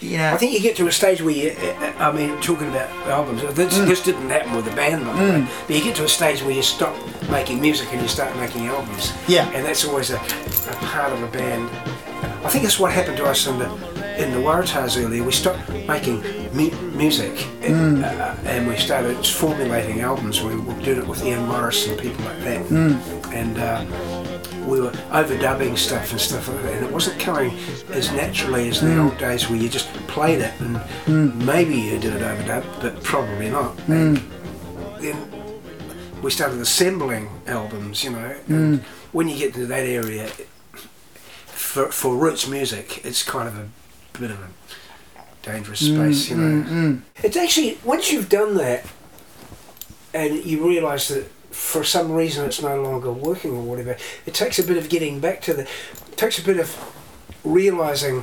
know I think you get to a stage where you, I mean, talking about albums, this, Mm. this didn't happen with the band, by the way, but you get to a stage where you stop making music and you start making albums. Yeah. And that's always a, a part of a band. I think that's what happened to us in the in the Waratahs earlier. We stopped making mu- music Mm. and, uh, and we started formulating albums. We were doing it with Ian Morris and people like that. Mm. And uh, we were overdubbing stuff and stuff like that, and it wasn't coming as naturally as Mm. the old days where you just played it and maybe you did it overdub, but probably not. Mm. And then we started assembling albums, you know. Mm. And when you get to that area, for for roots music, it's kind of a bit of a dangerous space, you know. mm, It's actually once you've done that, and you realise that for some reason it's no longer working or whatever, it takes a bit of getting back to the, it takes a bit of realising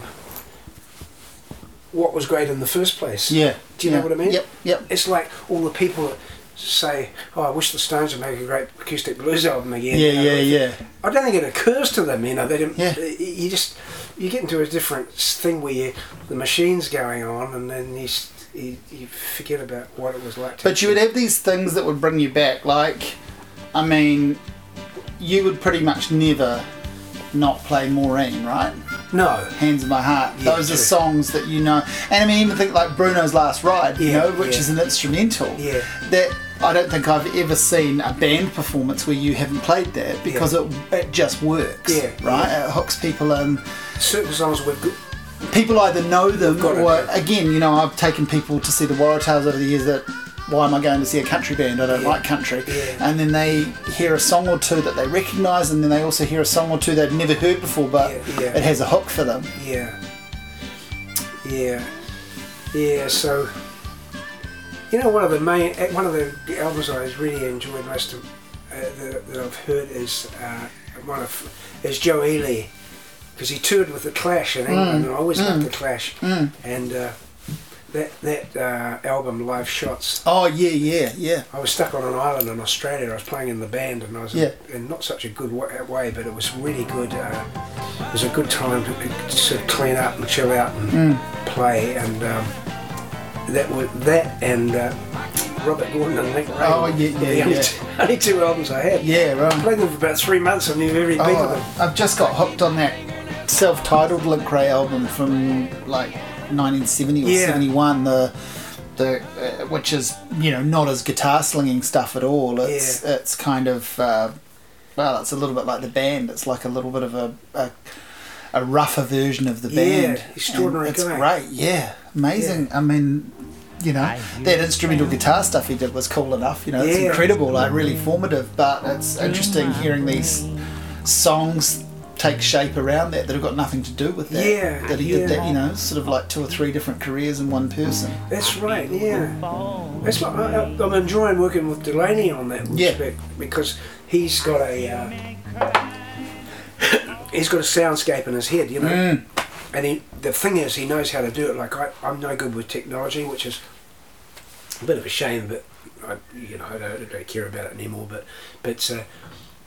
what was great in the first place. yeah Do you know what I mean? yep yep It's like all the people that say, "Oh, I wish the Stones would make a great acoustic blues album again." yeah you know, yeah yeah I don't think it occurs to them, you know. They don't. Yeah. You just you get into a different thing where you, the machine's going on, and then you, you you forget about what it was like. To but you would have these things that would bring you back like i mean you would pretty much never not play maureen right no. Hands in My Heart. Yeah, Those are songs that you know. And I mean, even think like Bruno's Last Ride, you know, which yeah. is an instrumental. Yeah. That I don't think I've ever seen a band performance where you haven't played that because it, it just works. Yeah, Right? It hooks people in. Certain songs were good. People either know them or, again, you know, I've taken people to see the Waratahs over the years that why am I going to see a country band? I don't Yeah. like country. Yeah. And then they hear a song or two that they recognise, and then they also hear a song or two they've never heard before, but Yeah, it has a hook for them. Yeah. Yeah. Yeah, so you know one of the main one of the albums I really enjoyed most of uh, that, that I've heard is uh, one of is Joe Ely because he toured with the Clash in England and I always loved the Clash Mm. and uh, that that uh, album Live Shots Oh yeah, yeah, yeah. I was stuck on an island in Australia. I was playing in the band, and I was Yeah. in not such a good way, but it was really good. Uh, it was a good time to, to sort of clean up and chill out and Mm. play. And um, that was that and uh, Robert Gordon and Link Wray. Oh, yeah, yeah, the only, yeah. two, [laughs] only two albums I had. Yeah, I right. played them for about three months. I knew every beat of them. Oh, I've just got hooked on that self-titled Link Wray album from like 1970 or Yeah. 71. The the uh, which is you know not as guitar slinging stuff at all. It's Yeah. it's kind of uh, well, it's a little bit like the band. It's like a little bit of a. a a rougher version of the Yeah, band. extraordinary And It's guy. great, yeah, amazing. I mean, you know, that instrumental guitar stuff he did was cool enough. You know, it's incredible, like really formative. But it's interesting hearing these songs take shape around that that have got nothing to do with that. Yeah, that he did that. You know, sort of like two or three different careers in one person. That's right, yeah. That's what I, I'm enjoying working with Delaney on that Yeah. because he's got a uh, he's got a soundscape in his head, you know. Mm. And he, the thing is, he knows how to do it. Like I, I'm no good with technology, which is a bit of a shame, but I, you know, I don't, I don't care about it anymore. But but uh,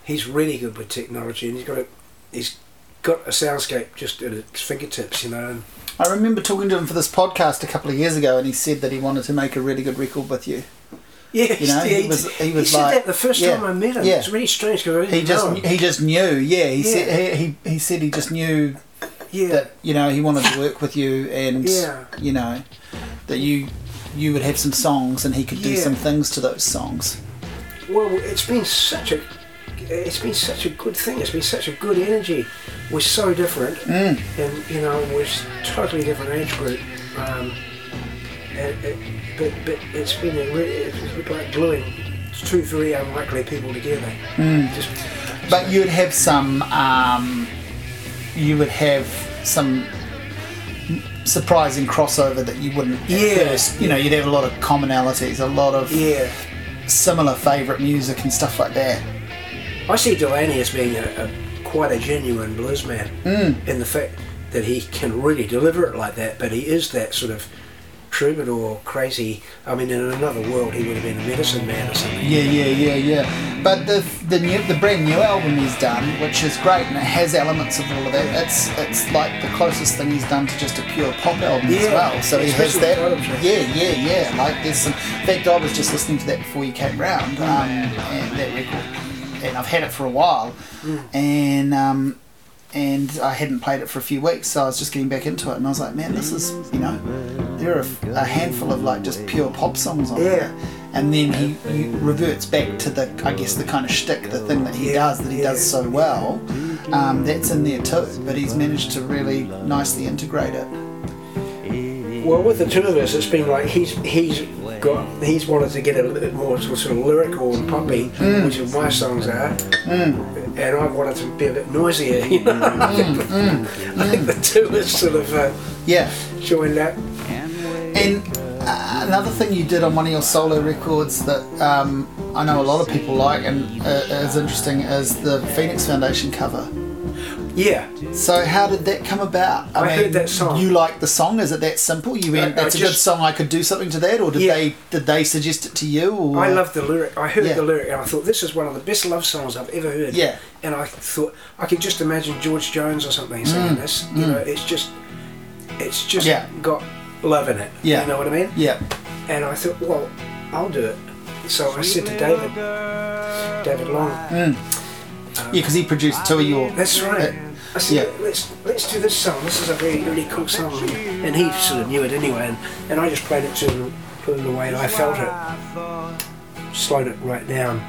he's really good with technology, and he's got a he's got a soundscape just at his fingertips, you know. And I remember talking to him for this podcast a couple of years ago, and he said that he wanted to make a really good record with you. Yeah, You know, yeah, he was- he was said like- that the first yeah, time I met him. yeah. It's really strange because He just he just knew, yeah. He Yeah. said he, he he said he just knew yeah, that you know he wanted to work with you, and Yeah. you know that you you would have some songs, and he could do some things to those songs. well, it's been such a it's been such a good thing. It's been such a good energy. We're so different, Mm. and you know we're totally different age group. Um, and, it, but but it's been a really it's like gluing two very unlikely people together. Mm. Just But you'd have some, um, you would have some surprising crossover that you wouldn't Yeah. first. You know, you'd have a lot of commonalities, a lot of yeah. similar favourite music and stuff like that. I see Delaney as being a, a quite a genuine blues man Mm. in the fact that he can really deliver it like that, but he is that sort of troubadour, crazy. I mean, in another world, he would have been a medicine man or something. Yeah, yeah, yeah, yeah. But the the new, the brand new album he's done, which is great, and it has elements of all of that. It's it's like the closest thing he's done to just a pure pop album as well. So he has that. the title track. Yeah, yeah, yeah. Like there's some. In fact, I was just listening to that before you came round, um, and that record, and I've had it for a while, Mm. and. Um, and I hadn't played it for a few weeks, so I was just getting back into it, and I was like, man, this is, you know, there are a, a handful of like just pure pop songs on Yeah. there and then he, he reverts back to the I guess the kind of shtick, the thing that he Yeah, does that he does so well. Um, that's in there too, but he's managed to really nicely integrate it. Well, with the two of us, it's been like he's he's got he's wanted to get a little bit more sort of lyrical and poppy, Mm. which is my songs are, and I wanted to be a bit noisier. [laughs] You know, I, think the, Mm, I think [laughs] the two us sort of uh, Yeah, joined up. and uh, another thing you did on one of your solo records that um, I know a lot of people like and uh, is interesting is the Phoenix Foundation cover. Yeah, So how did that come about? I heard that song. You like the song? Is it that simple? You went, I- I "That's a good song. I could do something to that," or did Yeah. they did they suggest it to you? Or? I love the lyric. I heard Yeah. the lyric and I thought this is one of the best love songs I've ever heard. Yeah. And I thought I could just imagine George Jones or something singing mm. this. You know, mm. it's just it's just Mm, Yeah. got love in it. Yeah. You know what I mean? Yeah. And I thought, well, I'll do it. So I said to David, David Long, mm. Yeah, because he produced two of your. that's right. Uh, I said, Yeah. let's let's do this song. This is a very really cool song, and he sort of knew it anyway. And, and I just played it to him, put it the way I felt it, slowed it right down,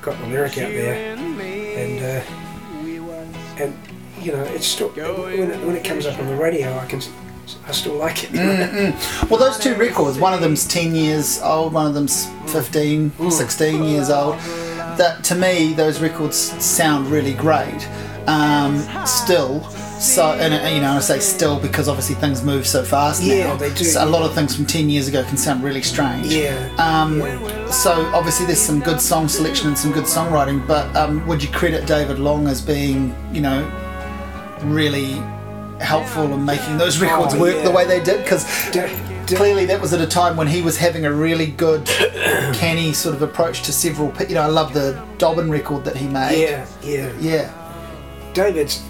got the lyric out there, and uh, and you know it's still when it, when it comes up on the radio, I can I still like it. Mm, Well, those two records, one of them's 10 years old, one of them's 15, 16 years old. That to me, those records sound really great. Um, still, so and uh, you know, I say still because obviously things move so fast Yeah, now. they do. So a lot of things from 10 years ago can sound really strange. Yeah. Um, yeah. So obviously there's some good song selection and some good songwriting, but um, would you credit David Long as being, you know, really helpful in making those records Oh, work yeah. the way they did? Because clearly that was at a time when he was having a really good, [coughs] canny sort of approach to several. You know, I love the Dobbyn record that he made. yeah, yeah. Yeah. David's.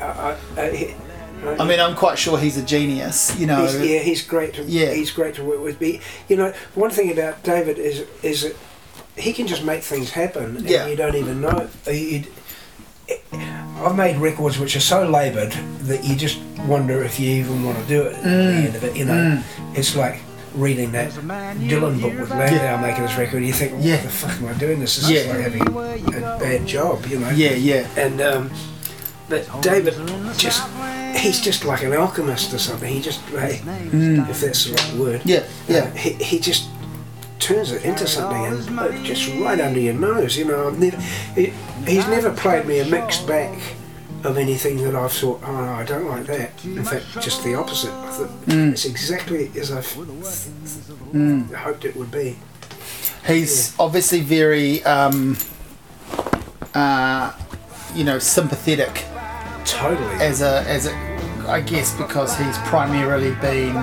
Uh, uh, uh, he- I mean, I'm quite sure he's a genius. You know. He's, yeah, he's great. To, Yeah. he's great to work with. But you know, one thing about David is is that he can just make things happen, and Yeah. you don't even know. it. I've made records which are so laboured that you just wonder if you even want to do it at the end of it. You know, it's like reading that Dylan book with Lanois making this record. You think, what Yeah. the fuck am I doing? This is Yeah. like having a bad job. You know. Yeah, yeah. And um, but David just he's just like an alchemist or something. He just like, if that's the right word. Yeah, yeah. Uh, he, he just turns it into something and uh, just right under your nose. You know, I've never, he, he's never played me a mixed back of anything that I've thought, oh no, I don't like that. In fact, just the opposite. I thought it's exactly as I've hoped it would be. He's obviously very, um, uh, you know, sympathetic Totally. as a as a I guess because he's primarily been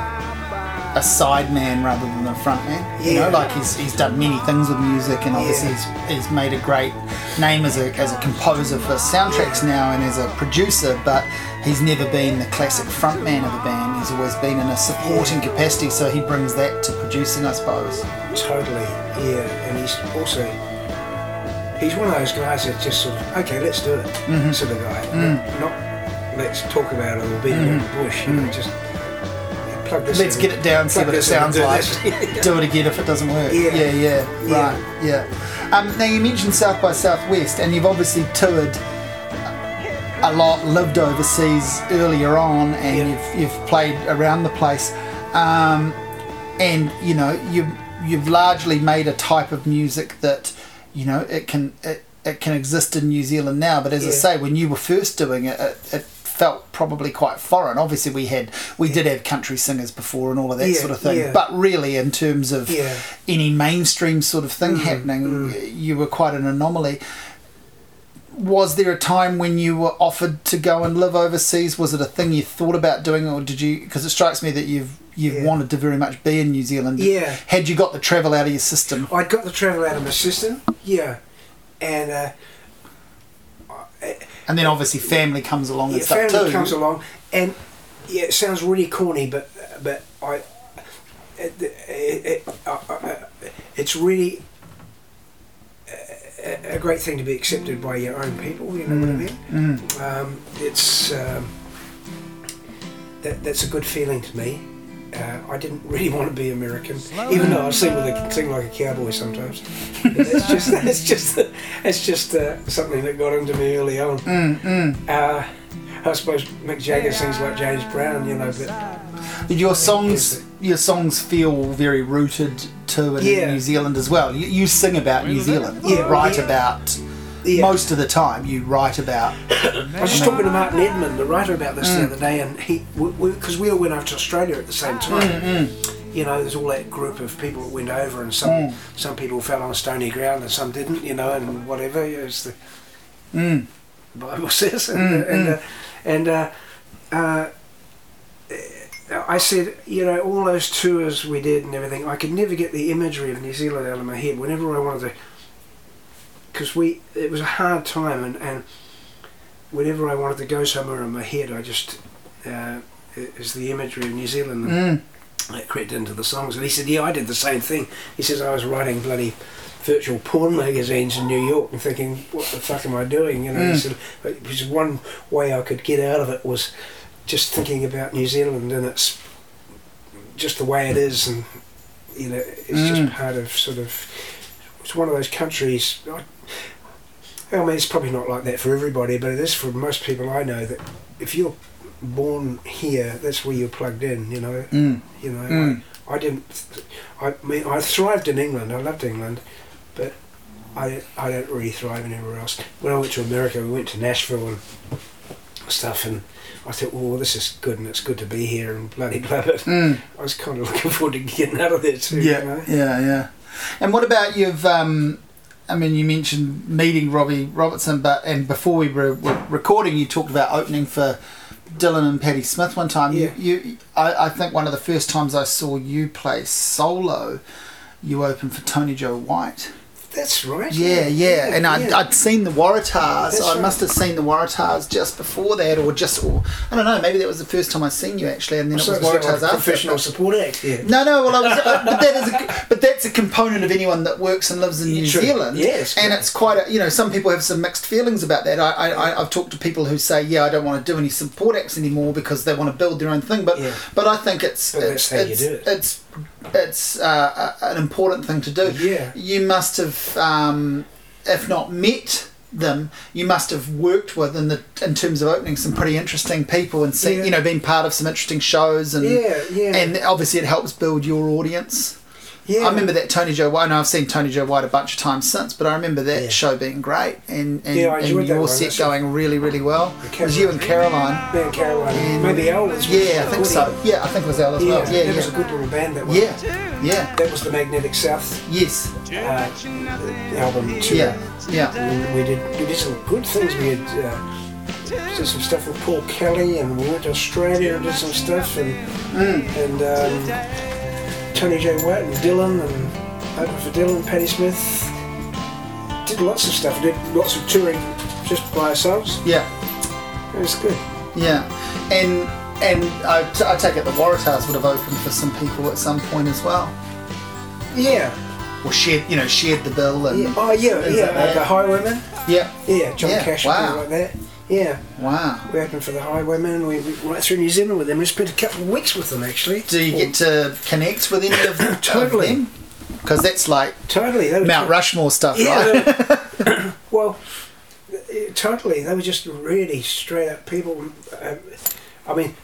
a side man rather than a front man. You know, Yeah. like he's he's done many things with music and obviously Yeah. he's, he's made a great name as a as a composer for soundtracks now and as a producer, but he's never been the classic front man of a band. He's always been in a supporting capacity, so he brings that to producing, I suppose. Totally, yeah. And he's also he's one of those guys that just sort of okay, let's do it Mm-hmm. sort of guy. Mm. Not let's talk about it or beat around the bush. You know, just plug this. Let's in, get it down, see plug what it this in and sounds like. [laughs] do it again if it doesn't work. Yeah. yeah, yeah, Yeah. right, yeah. Um, now you mentioned South by Southwest, and you've obviously toured a lot, lived overseas earlier on, and Yeah. you've you've played around the place, um, and you know you you've largely made a type of music that you know it can it, it can exist in New Zealand now. But as I say, when you were first doing it, it, it felt probably quite foreign. Obviously, we had we did have country singers before and all of that Yeah, sort of thing. yeah. But really, in terms of Yeah. any mainstream sort of thing Mm, happening, you were quite an anomaly. Was there a time when you were offered to go and live overseas? Was it a thing you thought about doing, or did you? Because it strikes me that you've you've Yeah. wanted to very much be in New Zealand. Yeah. Had you got the travel out of your system? I'd got the travel out of my system, yeah, and uh, And then obviously family comes along yeah, and stuff family too. comes along, and yeah, it sounds really corny, but but I, it, it, it, it's really a, a great thing to be accepted by your own people. You know what I mean? Mm. Um, it's um, that, that's a good feeling to me. Uh, I didn't really want to be American, even though I sing with a, sing like a cowboy sometimes. It's just [laughs] it's just it's just uh, something that got into me early on. Mm, mm. Uh, I suppose Mick Jagger sings like James Brown, you know, but your songs your songs feel very rooted to Yeah. New Zealand as well? You, you sing about New Zealand, Yeah, write yeah. about yeah. most of the time. You write about I was just talking to Martin Edmond, the writer, about this Mm. the other day, and he because we, all went over to Australia at the same time. Mm, You know, there's all that group of people that went over, and some Mm. some people fell on stony ground and some didn't. You know, and whatever as the mm, Bible [laughs] says, and Mm, and, uh, and uh, uh, I said, you know, all those tours we did and everything, I could never get the imagery of New Zealand out of my head. Whenever I wanted to, because we, it was a hard time, and and whenever I wanted to go somewhere in my head, I just uh, it is the imagery of New Zealand that mm. that crept into the songs. And he said, yeah, I did the same thing. He says I was writing bloody virtual porn magazines in New York and thinking, what the fuck am I doing? You know, he Mm. said, but which is one way I could get out of it was just thinking about New Zealand and it's just the way it is, and you know, it's Mm. just part of sort of. It's one of those countries. I, I mean, it's probably not like that for everybody, but it is for most people I know that if you're born here, that's where you're plugged in. You know. Mm. You know. Mm. I, I didn't. I mean, I thrived in England. I loved England, but I I don't really thrive anywhere else. When I went to America, we went to Nashville and stuff, and I thought, well, this is good, and it's good to be here, and bloody blah. But Mm. I was kind of [laughs] looking forward to getting out of there too. Yeah, You know? yeah, yeah. And what about you've? Um, I mean, you mentioned meeting Robbie Robertson, but and before we were, were recording, you talked about opening for Dylan and Patti Smith one time. Yeah. You, you I, I think one of the first times I saw you play solo, you opened for Tony Joe White. That's right. Yeah, yeah, and I'd, yeah. I'd seen the Waratahs. That's I right. must have seen the Waratahs just before that, or just, or, I don't know. Maybe that was the first time I'd seen you actually, and then So it was Waratahs a after. professional support act. Yeah. No, no. Well, I was, uh, but that is, a, but that's a component of anyone that works and lives in New True. Zealand. Yes, and it's quite a, you know, some people have some mixed feelings about that. I, I, I've talked to people who say, yeah, I don't want to do any support acts anymore because they want to build their own thing. But, Yeah. but I think it's, But it's, that's how you it's, do it. it's, it's uh, a- an important thing to do. Yeah. You must have, um, if not met them, you must have worked with in the in terms of opening some pretty interesting people and see, Yeah. you know, been part of some interesting shows and Yeah, yeah. and obviously it helps build your audience. Yeah. I remember that Tony Joe White. and I've seen Tony Joe White a bunch of times since, but I remember that Yeah. show being great and and, Yeah, and your set going really really well. It was you and Caroline. Me and Caroline. Maybe Al was. Yeah, I think so. Yeah, I think it was Elle as Yeah, well. Yeah, that was a good little band. That one. yeah, yeah. That was the Magnetic South Yes, uh, album too. yeah, yeah. And we did we did some good things. We had uh, did some stuff with Paul Kelly, and we went to Australia and did some stuff, and and um, Tony Joe White and Dylan, and opened for Dylan, Patti Smith. Did lots of stuff. Did lots of touring just by ourselves. Yeah, It was good. yeah, and and I, t- I take it the Waratahs would have opened for some people at some point as well, Yeah. or shared you know shared the bill and yeah. Oh yeah, yeah. like uh, the Highwaymen. yeah. Yeah, John Yeah, Cash, wow. like that. Yeah. Wow. We opened for the Highwaymen. We, we right through New Zealand with them. We spent a couple of weeks with them actually. Do you get to connect with any of, [coughs] Totally. of them? Because that's like Totally. Mount Rushmore stuff, Yeah. right? were- [laughs] [coughs] well, totally. They were just really straight up people. Um, I mean,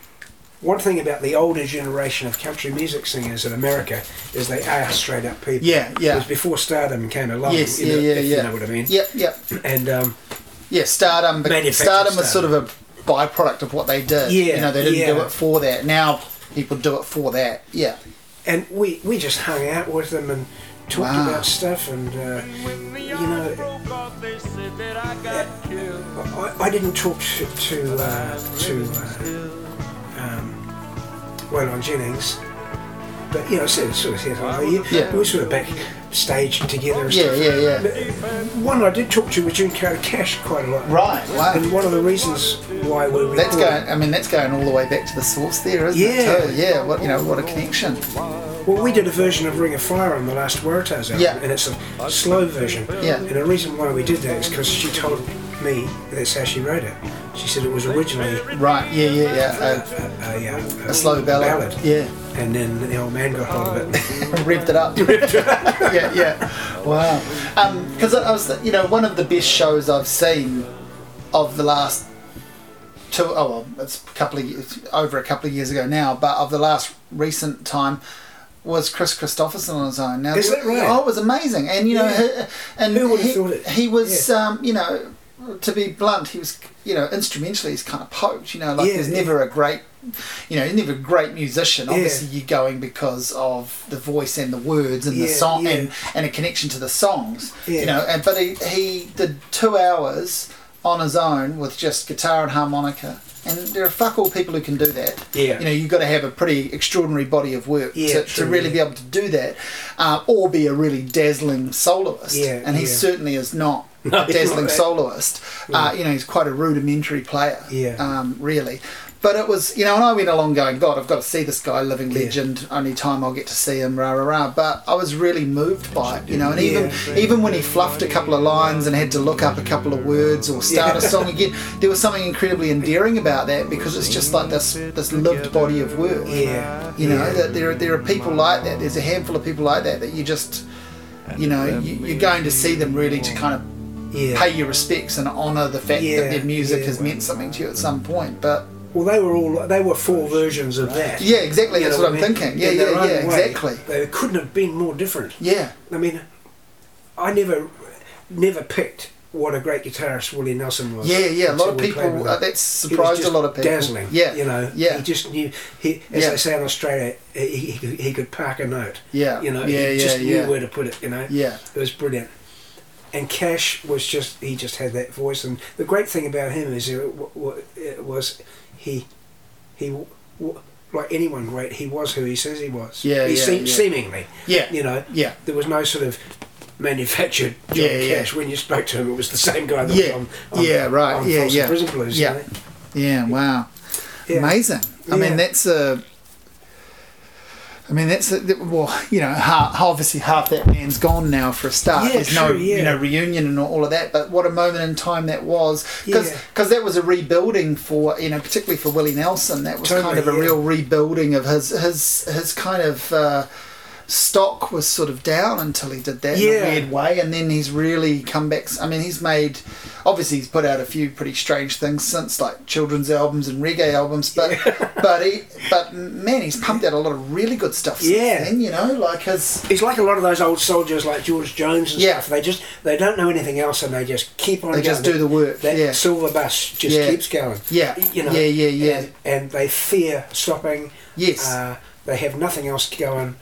one thing about the older generation of country music singers in America is they are straight up people. Yeah, yeah. It was before stardom came along. Yes, you yeah, know, yeah, if yeah. You know what I mean? Yep, yep. And um, Yeah, stardom. But Manufactured stardom was sort of a byproduct of what they did. Yeah, You know, they didn't do it for that. Now people do it for that. Yeah. and we we just hung out with them and talked Wow. about stuff and uh, you know I, I didn't talk to to, uh, to uh, um, Waylon Jennings but you know sort of, sort of said hi you- Yeah. we were sort of backstage together and Yeah, stuff. yeah, yeah. But uh, one I did talk to was June Carter Cash quite a lot Right. Wow. and one of the reasons why we That's going. I mean, that's going all the way back to the source there, isn't Yeah. it? Too? Yeah. What you know? What a connection. Well, we did a version of Ring of Fire on the last Waratahs album, Yeah. and it's a slow version. Yeah. And the reason why we did that is because she told me that's how she wrote it. She said it was originally Right. Yeah. Yeah. Yeah. a, a, A, a slow ballad. Yeah. And then the old man got hold of it. [laughs] Ripped it up. [laughs] [laughs] yeah, yeah. Wow. Because I was, you know, one of the best shows I've seen of the last two. Oh well, it's a couple of years, over a couple of years ago now, but of the last recent time. Was Kris Kristofferson on his own? Now, Is that right? Oh, it was amazing, and you know, Yeah. he, and Who would've he, thought it? he was, um, you know, to be blunt, he was, you know, instrumentally, he's kind of poked. You know, like Yeah, there's yeah. never a great, you know, he's never a great musician. Yeah. Obviously, you're going because of the voice and the words and the song yeah. and, and a connection to the songs. Yeah. You know, and but he, he did two hours on his own with just guitar and harmonica. And there are fuck all people who can do that. Yeah. You know, you've got to have a pretty extraordinary body of work Yeah, to, to really yeah. be able to do that, uh, or be a really dazzling soloist. Yeah, and he yeah. certainly is not No, a [laughs] dazzling soloist. Uh, you know, he's quite a rudimentary player. Yeah. Um, really. But it was, you know, and I went along going, God, I've got to see this guy, living Yeah. legend. Only time I'll get to see him, rah rah rah. But I was really moved by it, you know. And even Yeah. even when he fluffed a couple of lines and had to look up a couple of words or start Yeah. a song again, there was something incredibly endearing about that because it's just like this this lived body of work. Yeah. You know, yeah. that there, there are people like that. There's a handful of people like that that you just, you know, you, you're going to see them really to kind of yeah. pay your respects and honour the fact Yeah, that their music yeah. has meant something to you at some point. But Well, they were all they were four versions of that. Yeah, exactly. You That's what I'm I mean? thinking. Yeah, yeah, yeah, exactly. They couldn't have been more different. Yeah, I mean, I never, never picked what a great guitarist Willie Nelson was. yeah, yeah. A lot of people. Uh, him. that's He was surprised a lot of people. Dazzling. Yeah, You know. Yeah. He just knew. He, as Yeah. they say in Australia, he, he, he could park a note. yeah, You know. yeah, he yeah, just yeah. knew where to put it. You know. yeah, It was brilliant. And Cash was just, he just had that voice. And the great thing about him is it, it was he, he, like anyone great, he was who he says he was. Yeah, he yeah, seemed, yeah. Seemingly, yeah, you know, yeah. there was no sort of manufactured John Yeah, yeah. Cash. When you spoke to him, it was the same guy that Yeah. was on, on, Yeah, right. on Yeah, yeah. Prison Blues. Yeah. You know? Yeah, wow. Amazing. I mean, that's a. I mean, that's well, you know, half, obviously half that band's gone now for a start. Yeah, There's no, yeah. you know, reunion and all of that. But what a moment in time that was, because Yeah. that was a rebuilding for you know, particularly for Willie Nelson. That was kind of a yeah. real rebuilding of his his his kind of. Uh, stock was sort of down until he did that in a weird way and then he's really come back i mean he's made obviously he's put out a few pretty strange things since like children's albums and reggae albums but [laughs] but he but man he's pumped out a lot of really good stuff since Yeah. then you know like his He's like a lot of those old soldiers, like George Jones and Yeah. stuff. They just they don't know anything else, and they just keep on. they just do the work That yeah silver bus just Yeah. keeps going. Yeah. you know. Yeah, yeah, yeah. And, and they fear stopping. yes Uh, they have nothing else going.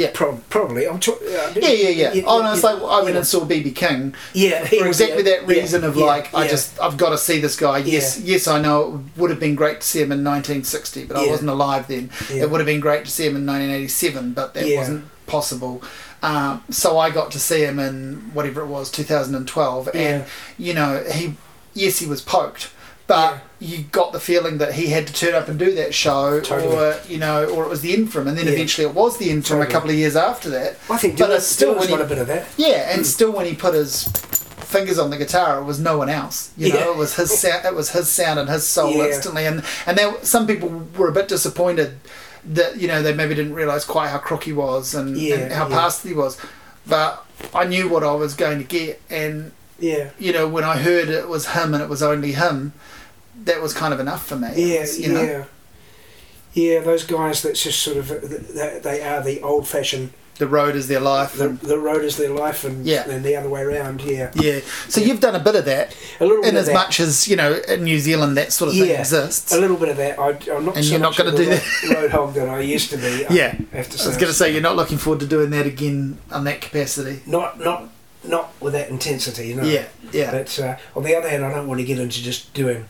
Yeah Prob- probably. I'm talk- uh, yeah, yeah, yeah. you- oh no, it's like I went and saw BB King Yeah, for exactly that reason Yeah, of yeah, like I just I've got to see this guy. Yes, Yeah. yes, I know it would have been great to see him in 1960, but I wasn't alive then. Yeah. It would have been great to see him in 1987, but that Yeah. wasn't possible. Um, so I got to see him in whatever it was, 2012, and you know he, yes, he was poked. But you got the feeling that he had to turn up and do that show, Totally. or you know, or it was the interim, and then Yeah. eventually it was the interim a couple of years after that. I think But Dylan, still Dylan's when he- got a bit of that. Yeah, and hmm. still when he put his fingers on the guitar, it was no one else. You know, Yeah. it was his sound. It was his sound and his soul Yeah. instantly. And and there, some people were a bit disappointed that you know they maybe didn't realize quite how crook he was and, and how past he was. But I knew what I was going to get, and Yeah. you know when I heard it was him and it was only him, that was kind of enough for me. Yeah, It's, you know? yeah. Yeah, those guys that's just sort of they, they are the old fashioned. The road is their life. The, the road is their life, and Yeah. and the other way around. Yeah, yeah. So you've done a bit of that, a little bit in as that. much as you know in New Zealand that sort of thing exists. A little bit of that. I, I'm not. And so you're not of the do ro- [laughs] road hog that I used to be. I Yeah. have to I was going to say you're not looking forward to doing that again on that capacity. not not not with that intensity. No. Yeah, yeah, But uh, on the other hand, I don't want to get into just doing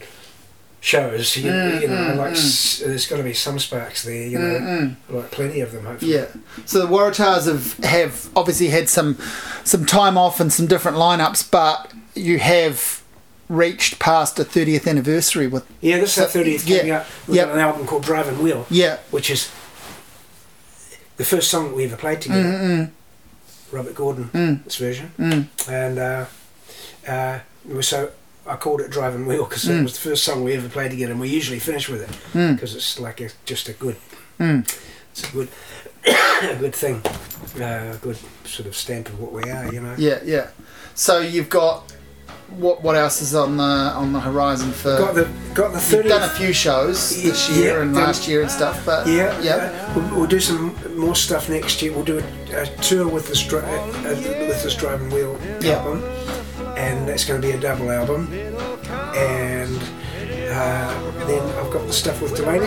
shows. You, Mm, you know, mm, like mm. s- there's got to be some sparks there. You know, Mm-mm. like plenty of them. Hopefully. yeah. So the Waratahs have have obviously had some some time off and some different lineups, but you have reached past a 30th anniversary with Yeah, this is our So- 30th yeah, coming up. We've yep. an album called Driving Wheel, yeah, which is the first song we ever played together. mm, Robert Gordon, Mm. this version. mm, And uh, uh, it was so I called it Driving Wheel because Mm. it was the first song we ever played together, and we usually finish with it mm, because it's like a, just a good, mm. it's a good, [coughs] a good thing, uh, a good sort of stamp of what we are, you know. yeah, yeah. So you've got what what else is on the on the horizon for? Got the got the You've done a few shows this Yeah, year and done- last year and stuff, but Yeah, yeah, we'll, we'll do some more stuff next year. We'll do a, a tour with this dri- uh, uh, with this Driving Wheel Yeah. album, and it's going to be a double album. And uh, then I've got the stuff with Delaney.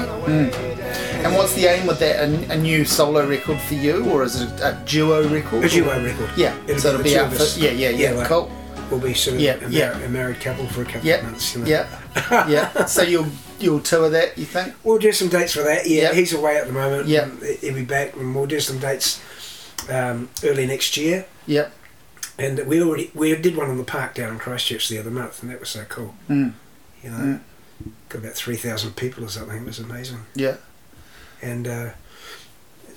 And what's the aim with that? A, a new solo record for you, or is it a duo record? A duo record. Yeah, It'll so it'll be out for yeah, yeah, yeah. like, cool. We'll be sort of Yeah, a, mar- yeah. a married couple for a couple Yeah, of months. You know. yeah, yeah. [laughs] So you'll you'll tour that, you think? We'll do some dates for that. Yeah, Yeah. he's away at the moment. Yeah. He'll be back, and we'll do some dates um, early next year. Yeah. And we already we did one on the park down in Christchurch the other month, and that was so cool. Mm. You know, Mm. got about three thousand people or something. It was amazing. Yeah. And uh,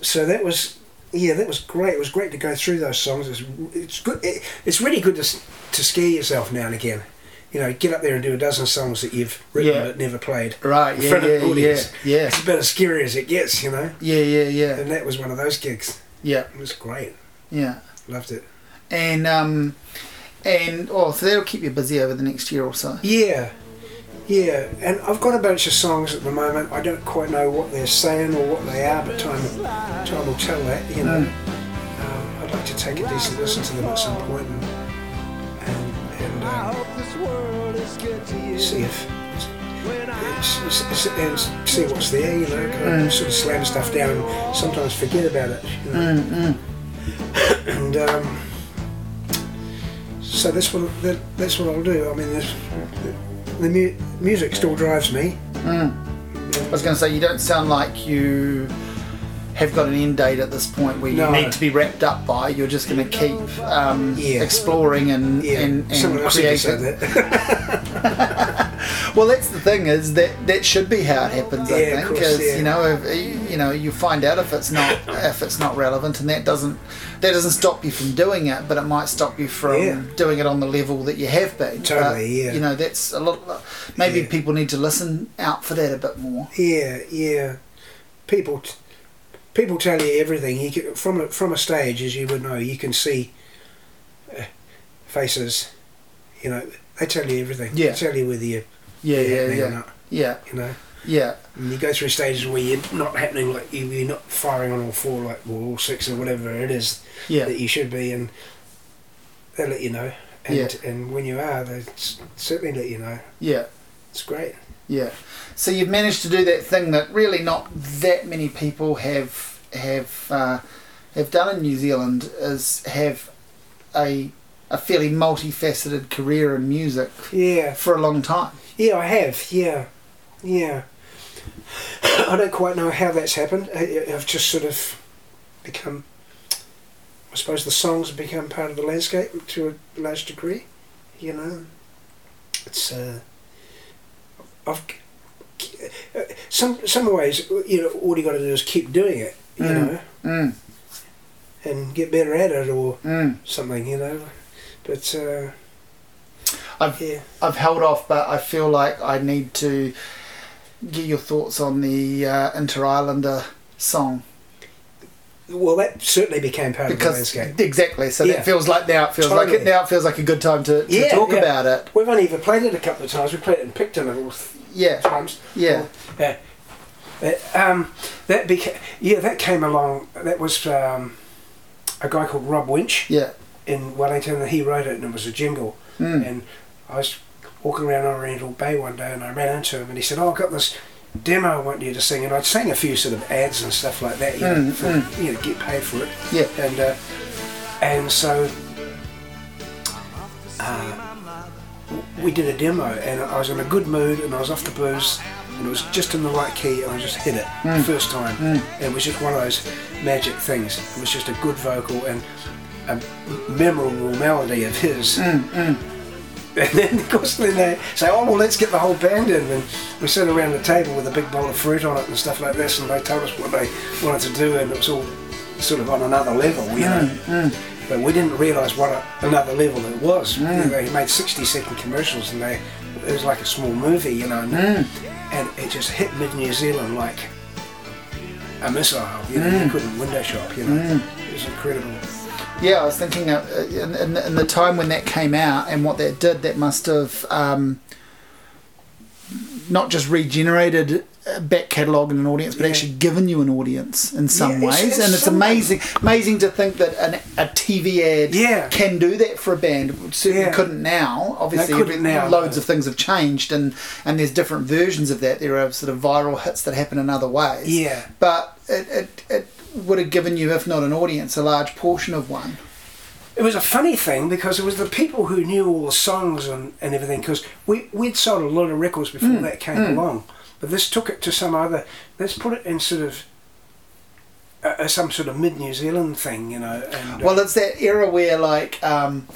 so that was yeah, that was great. It was great to go through those songs. It's, it's good. It, it's really good to to scare yourself now and again. You know, get up there and do a dozen songs that you've written Yeah. but never played. Right. in Yeah. front of Yeah. an Yeah. audience. Yeah. It's about as scary as it gets, you know. Yeah. Yeah. Yeah. And that was one of those gigs. Yeah. It was great. Yeah. Loved it. And um, and oh, so that'll keep you busy over the next year or so. Yeah, Yeah, and I've got a bunch of songs at the moment. I don't quite know what they're saying or what they are, but time time will tell that. You know, um, I'd like to take a decent listen to them at some point and and, and um, see if. and see what's there, you know, kind of sort of slam stuff down and sometimes forget about it. You know? [coughs] and um, so that's what that's what I'll do. I mean, the mu- music still drives me. Hmm. I was going to say, you don't sound like you have got an end date at this point where you No. need to be wrapped up by. You're just going to keep um, Yeah. exploring and, Yeah, and, and someone else had creating. that. [laughs] Well, that's the thing is that that should be how it happens. I Yeah, think, because yeah. you know, if, you know, you find out if it's not [coughs] if it's not relevant, and that doesn't that doesn't stop you from doing it, but it might stop you from doing it on the level that you have been. But, Totally, yeah. You know, that's a lot. Maybe people need to listen out for that a bit more. yeah, yeah. People, t- people tell you everything. You can, from a, from a stage, as you would know, you can see uh, faces. You know, they tell you everything. Yeah. They tell you whether you're Yeah, yeah, yeah, not. yeah, You know, yeah, and you go through stages where you're not happening like you, you're not firing on all four, like or all six or whatever it is yeah. that you should be, and they let you know. And, Yeah. and when you are, they certainly let you know. Yeah, It's great. Yeah. So you've managed to do that thing that really not that many people have have uh, have done in New Zealand is have a a fairly multifaceted career in music Yeah, for a long time. yeah, I have. Yeah, yeah. [coughs] I don't quite know how that's happened. I, I've just sort of become. I suppose the songs have become part of the landscape to a large degree. You know, it's. Uh, I've. uh, Some some ways, you know, all you got to do is keep doing it. You Mm. know, Mm, and get better at it or mm. something. You know, but uh, I've yeah. I've held off, but I feel like I need to get your thoughts on the uh, Interislander song Well, that certainly became part of the because landscape. exactly. So Yeah. that feels like now it feels like it now it feels like a good time to, to Yeah, talk about it. We've only even played it a couple of times. We played it in Picton Yeah, yeah, Yeah. Uh, um, that beca- yeah, that came along. That was um, a guy called Rob Winch yeah. in Wellington, and he wrote it, and it was a jingle. Mm. And I was walking around Oriental Bay one day, and I ran into him, and he said, "Oh, I've got this demo I want you to sing." And I'd sang a few sort of ads and stuff like that, you know, Mm, you know, get paid for it. Yeah. And uh, and so uh, we did a demo, and I was in a good mood, and I was off the booze, and it was just in the right key, and I just hit it the mm. first time. Mm. And it was just one of those magic things. It was just a good vocal and a memorable melody of his. Mm, and then, of course, then they say, "Oh, well, let's get the whole band in." And we sat around the table with a big bowl of fruit on it and stuff like this, and they told us what they wanted to do, and it was all sort of on another level, you know. But we didn't realise what a, another level it was. You know, They made 60-second commercials, and they it was like a small movie, you know. And, and it just hit mid New Zealand like a missile. You know, you couldn't window shop. You know, it was incredible. Yeah, I was thinking uh, in, in, in the time when that came out and what that did, that must have um, not just regenerated a back catalogue and an audience, but Yeah. actually given you an audience in some Yeah, ways. it's and it's amazing, amazing to think that an, a TV ad Yeah. can do that for a band. It certainly couldn't now. Obviously, couldn't now, loads of things have changed, and and there's different versions of that. There are sort of viral hits that happen in other ways. Yeah. but it, it, it would have given you, if not an audience, a large portion of one. It was a funny thing because it was the people who knew all the songs and, and everything. Because we we'd sold a lot of records before hmm. that came hmm. along, but this took it to some other. Let's put it in sort of uh, uh, some sort of mid New Zealand thing, you know. And, uh, Well, it's that era where, like, um,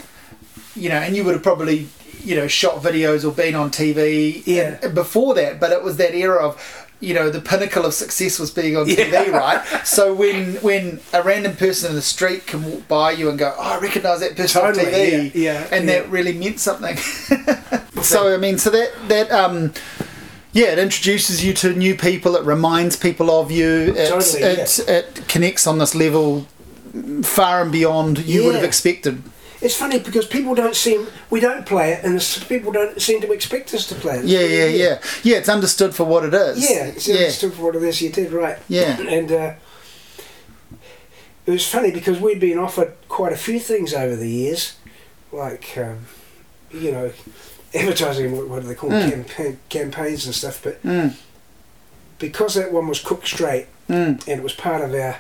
you know, and you would have probably, you know, shot videos or been on TV Yeah. and- before that, but it was that era of, you know, the pinnacle of success was being on Yeah. TV, [laughs] right? So when when a random person in the street can walk by you and go, "Oh, I recognise that person Totally, on TV," yeah, yeah, and that really meant something. [laughs] so I mean, so that that um. Yeah, it introduces you to new people. It reminds people of you. It, Totally, it, it connects on this level far and beyond you would have expected. it's funny because people don't seem we don't play it, and people don't seem to expect us to play it. Yeah, yeah, yeah. Yeah, it's understood for what it is. Yeah, it's yeah. understood for what it is. You did right. Yeah. [clears throat] and uh, it was funny because we'd been offered quite a few things over the years, like um, you know, advertising. What, what do they call Mm. campaign, campaigns and stuff? But Mm, because that one was cooked straight mm. and it was part of our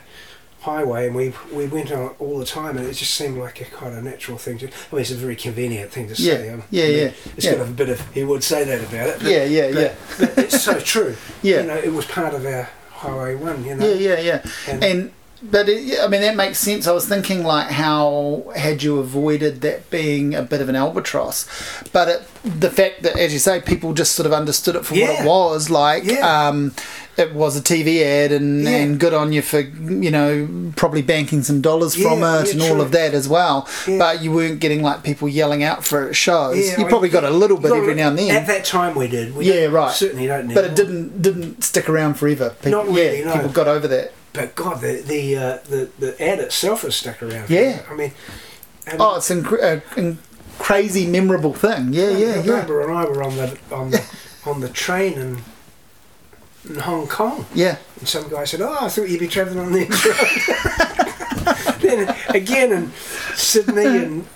highway, and we we went on it all the time, and it just seemed like a kind of natural thing to. I mean, it's a very convenient thing to Yeah, say. um, yeah, I mean, yeah, It's yeah. got a bit of. He would say that about it. But, Yeah, yeah, but, yeah. But it's so true. [laughs] Yeah. You know, it was part of our highway one. You know. Yeah, yeah, yeah. And- And but it, I mean that makes sense. I was thinking like how had you avoided that being a bit of an albatross, but it, the fact that, as you say, people just sort of understood it for what it was. Like, Yeah. um, it was a TV ad, and, Yeah. and good on you for you know probably banking some dollars from it yeah, and all of that as well. Yeah. But you weren't getting like people yelling out for it at shows. Yeah, you probably got a little bit every now and then. At that time, we did. We Yeah, right. Certainly don't. but it didn't didn't stick around forever. People, Not really, yeah, no. people got over that. But God, the the uh, the, the ad itself has stuck around. Yeah. I mean. and Oh, it's a uh, in- crazy memorable thing. Yeah, yeah, yeah. Barbara and I were on the on the [laughs] on the train in, in Hong Kong, Yeah, and some guy said, "Oh, I thought you'd be travelling on the [laughs] road." [laughs] then again in Sydney, and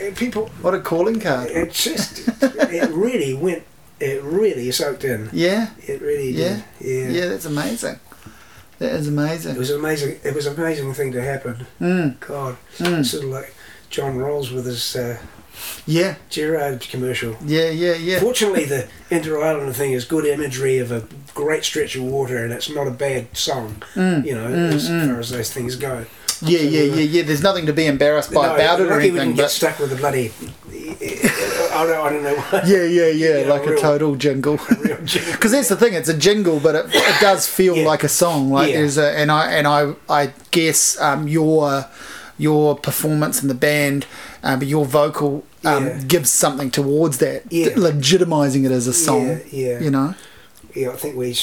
uh, people, what a calling card. it just it really went, it really soaked in. Yeah, It really did. Yeah. did. yeah, that's amazing. That is It amazing. was amazing. It was an amazing thing to happen. Mm, God, mm. sort of like John Rowles with his uh, Yeah, Gerard commercial. yeah, yeah, yeah. Fortunately, the Inter Island thing is good imagery of a great stretch of water, and it's not a bad song. Mm, You know, mm, as mm. far as those things go. Yeah, yeah, yeah, yeah. There's nothing to be embarrassed by No, about it or lucky we anything. didn't get stuck with the bloody. I don't, I don't know yeah, yeah, yeah, Yeah, like a real- total jingle. [laughs] Because that's the thing; it's a jingle, but it, it does feel Yeah. like a song. Like Yeah. there's a, and I and I I guess um, your your performance in the band, um, your vocal um, gives something towards that, Yeah. legitimizing it as a song. Yeah, yeah. You know. Yeah, I think we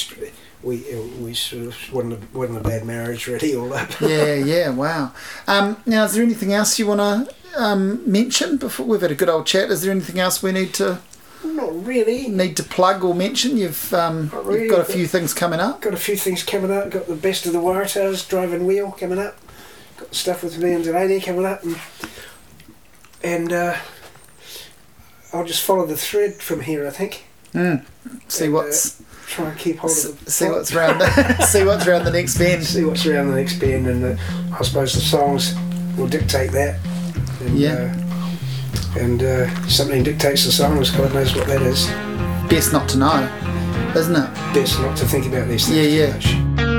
we uh, we sort of wasn't a, wasn't a bad marriage really all up. yeah, yeah, wow. Um, now, is there anything else you want to um, mention before we've had a good old chat? Is there anything else we need to Not really. need to plug or mention? You've um, really, you've got a few things coming up. Got a few things coming up. Got the best of the Warratahs driving wheel coming up. Got stuff with me and Delaney coming up, and and uh, I'll just follow the thread from here. I think. Mm. See And, what's Try and keep hold of the [laughs] see what's around the, see what's round the next bend. see what's around the next bend, and the, I suppose the songs will dictate that. And, Yeah. Uh, and uh, something dictates the songs. God knows what that is. Best not to know, isn't it? Best not to think about these things Yeah, too yeah. much.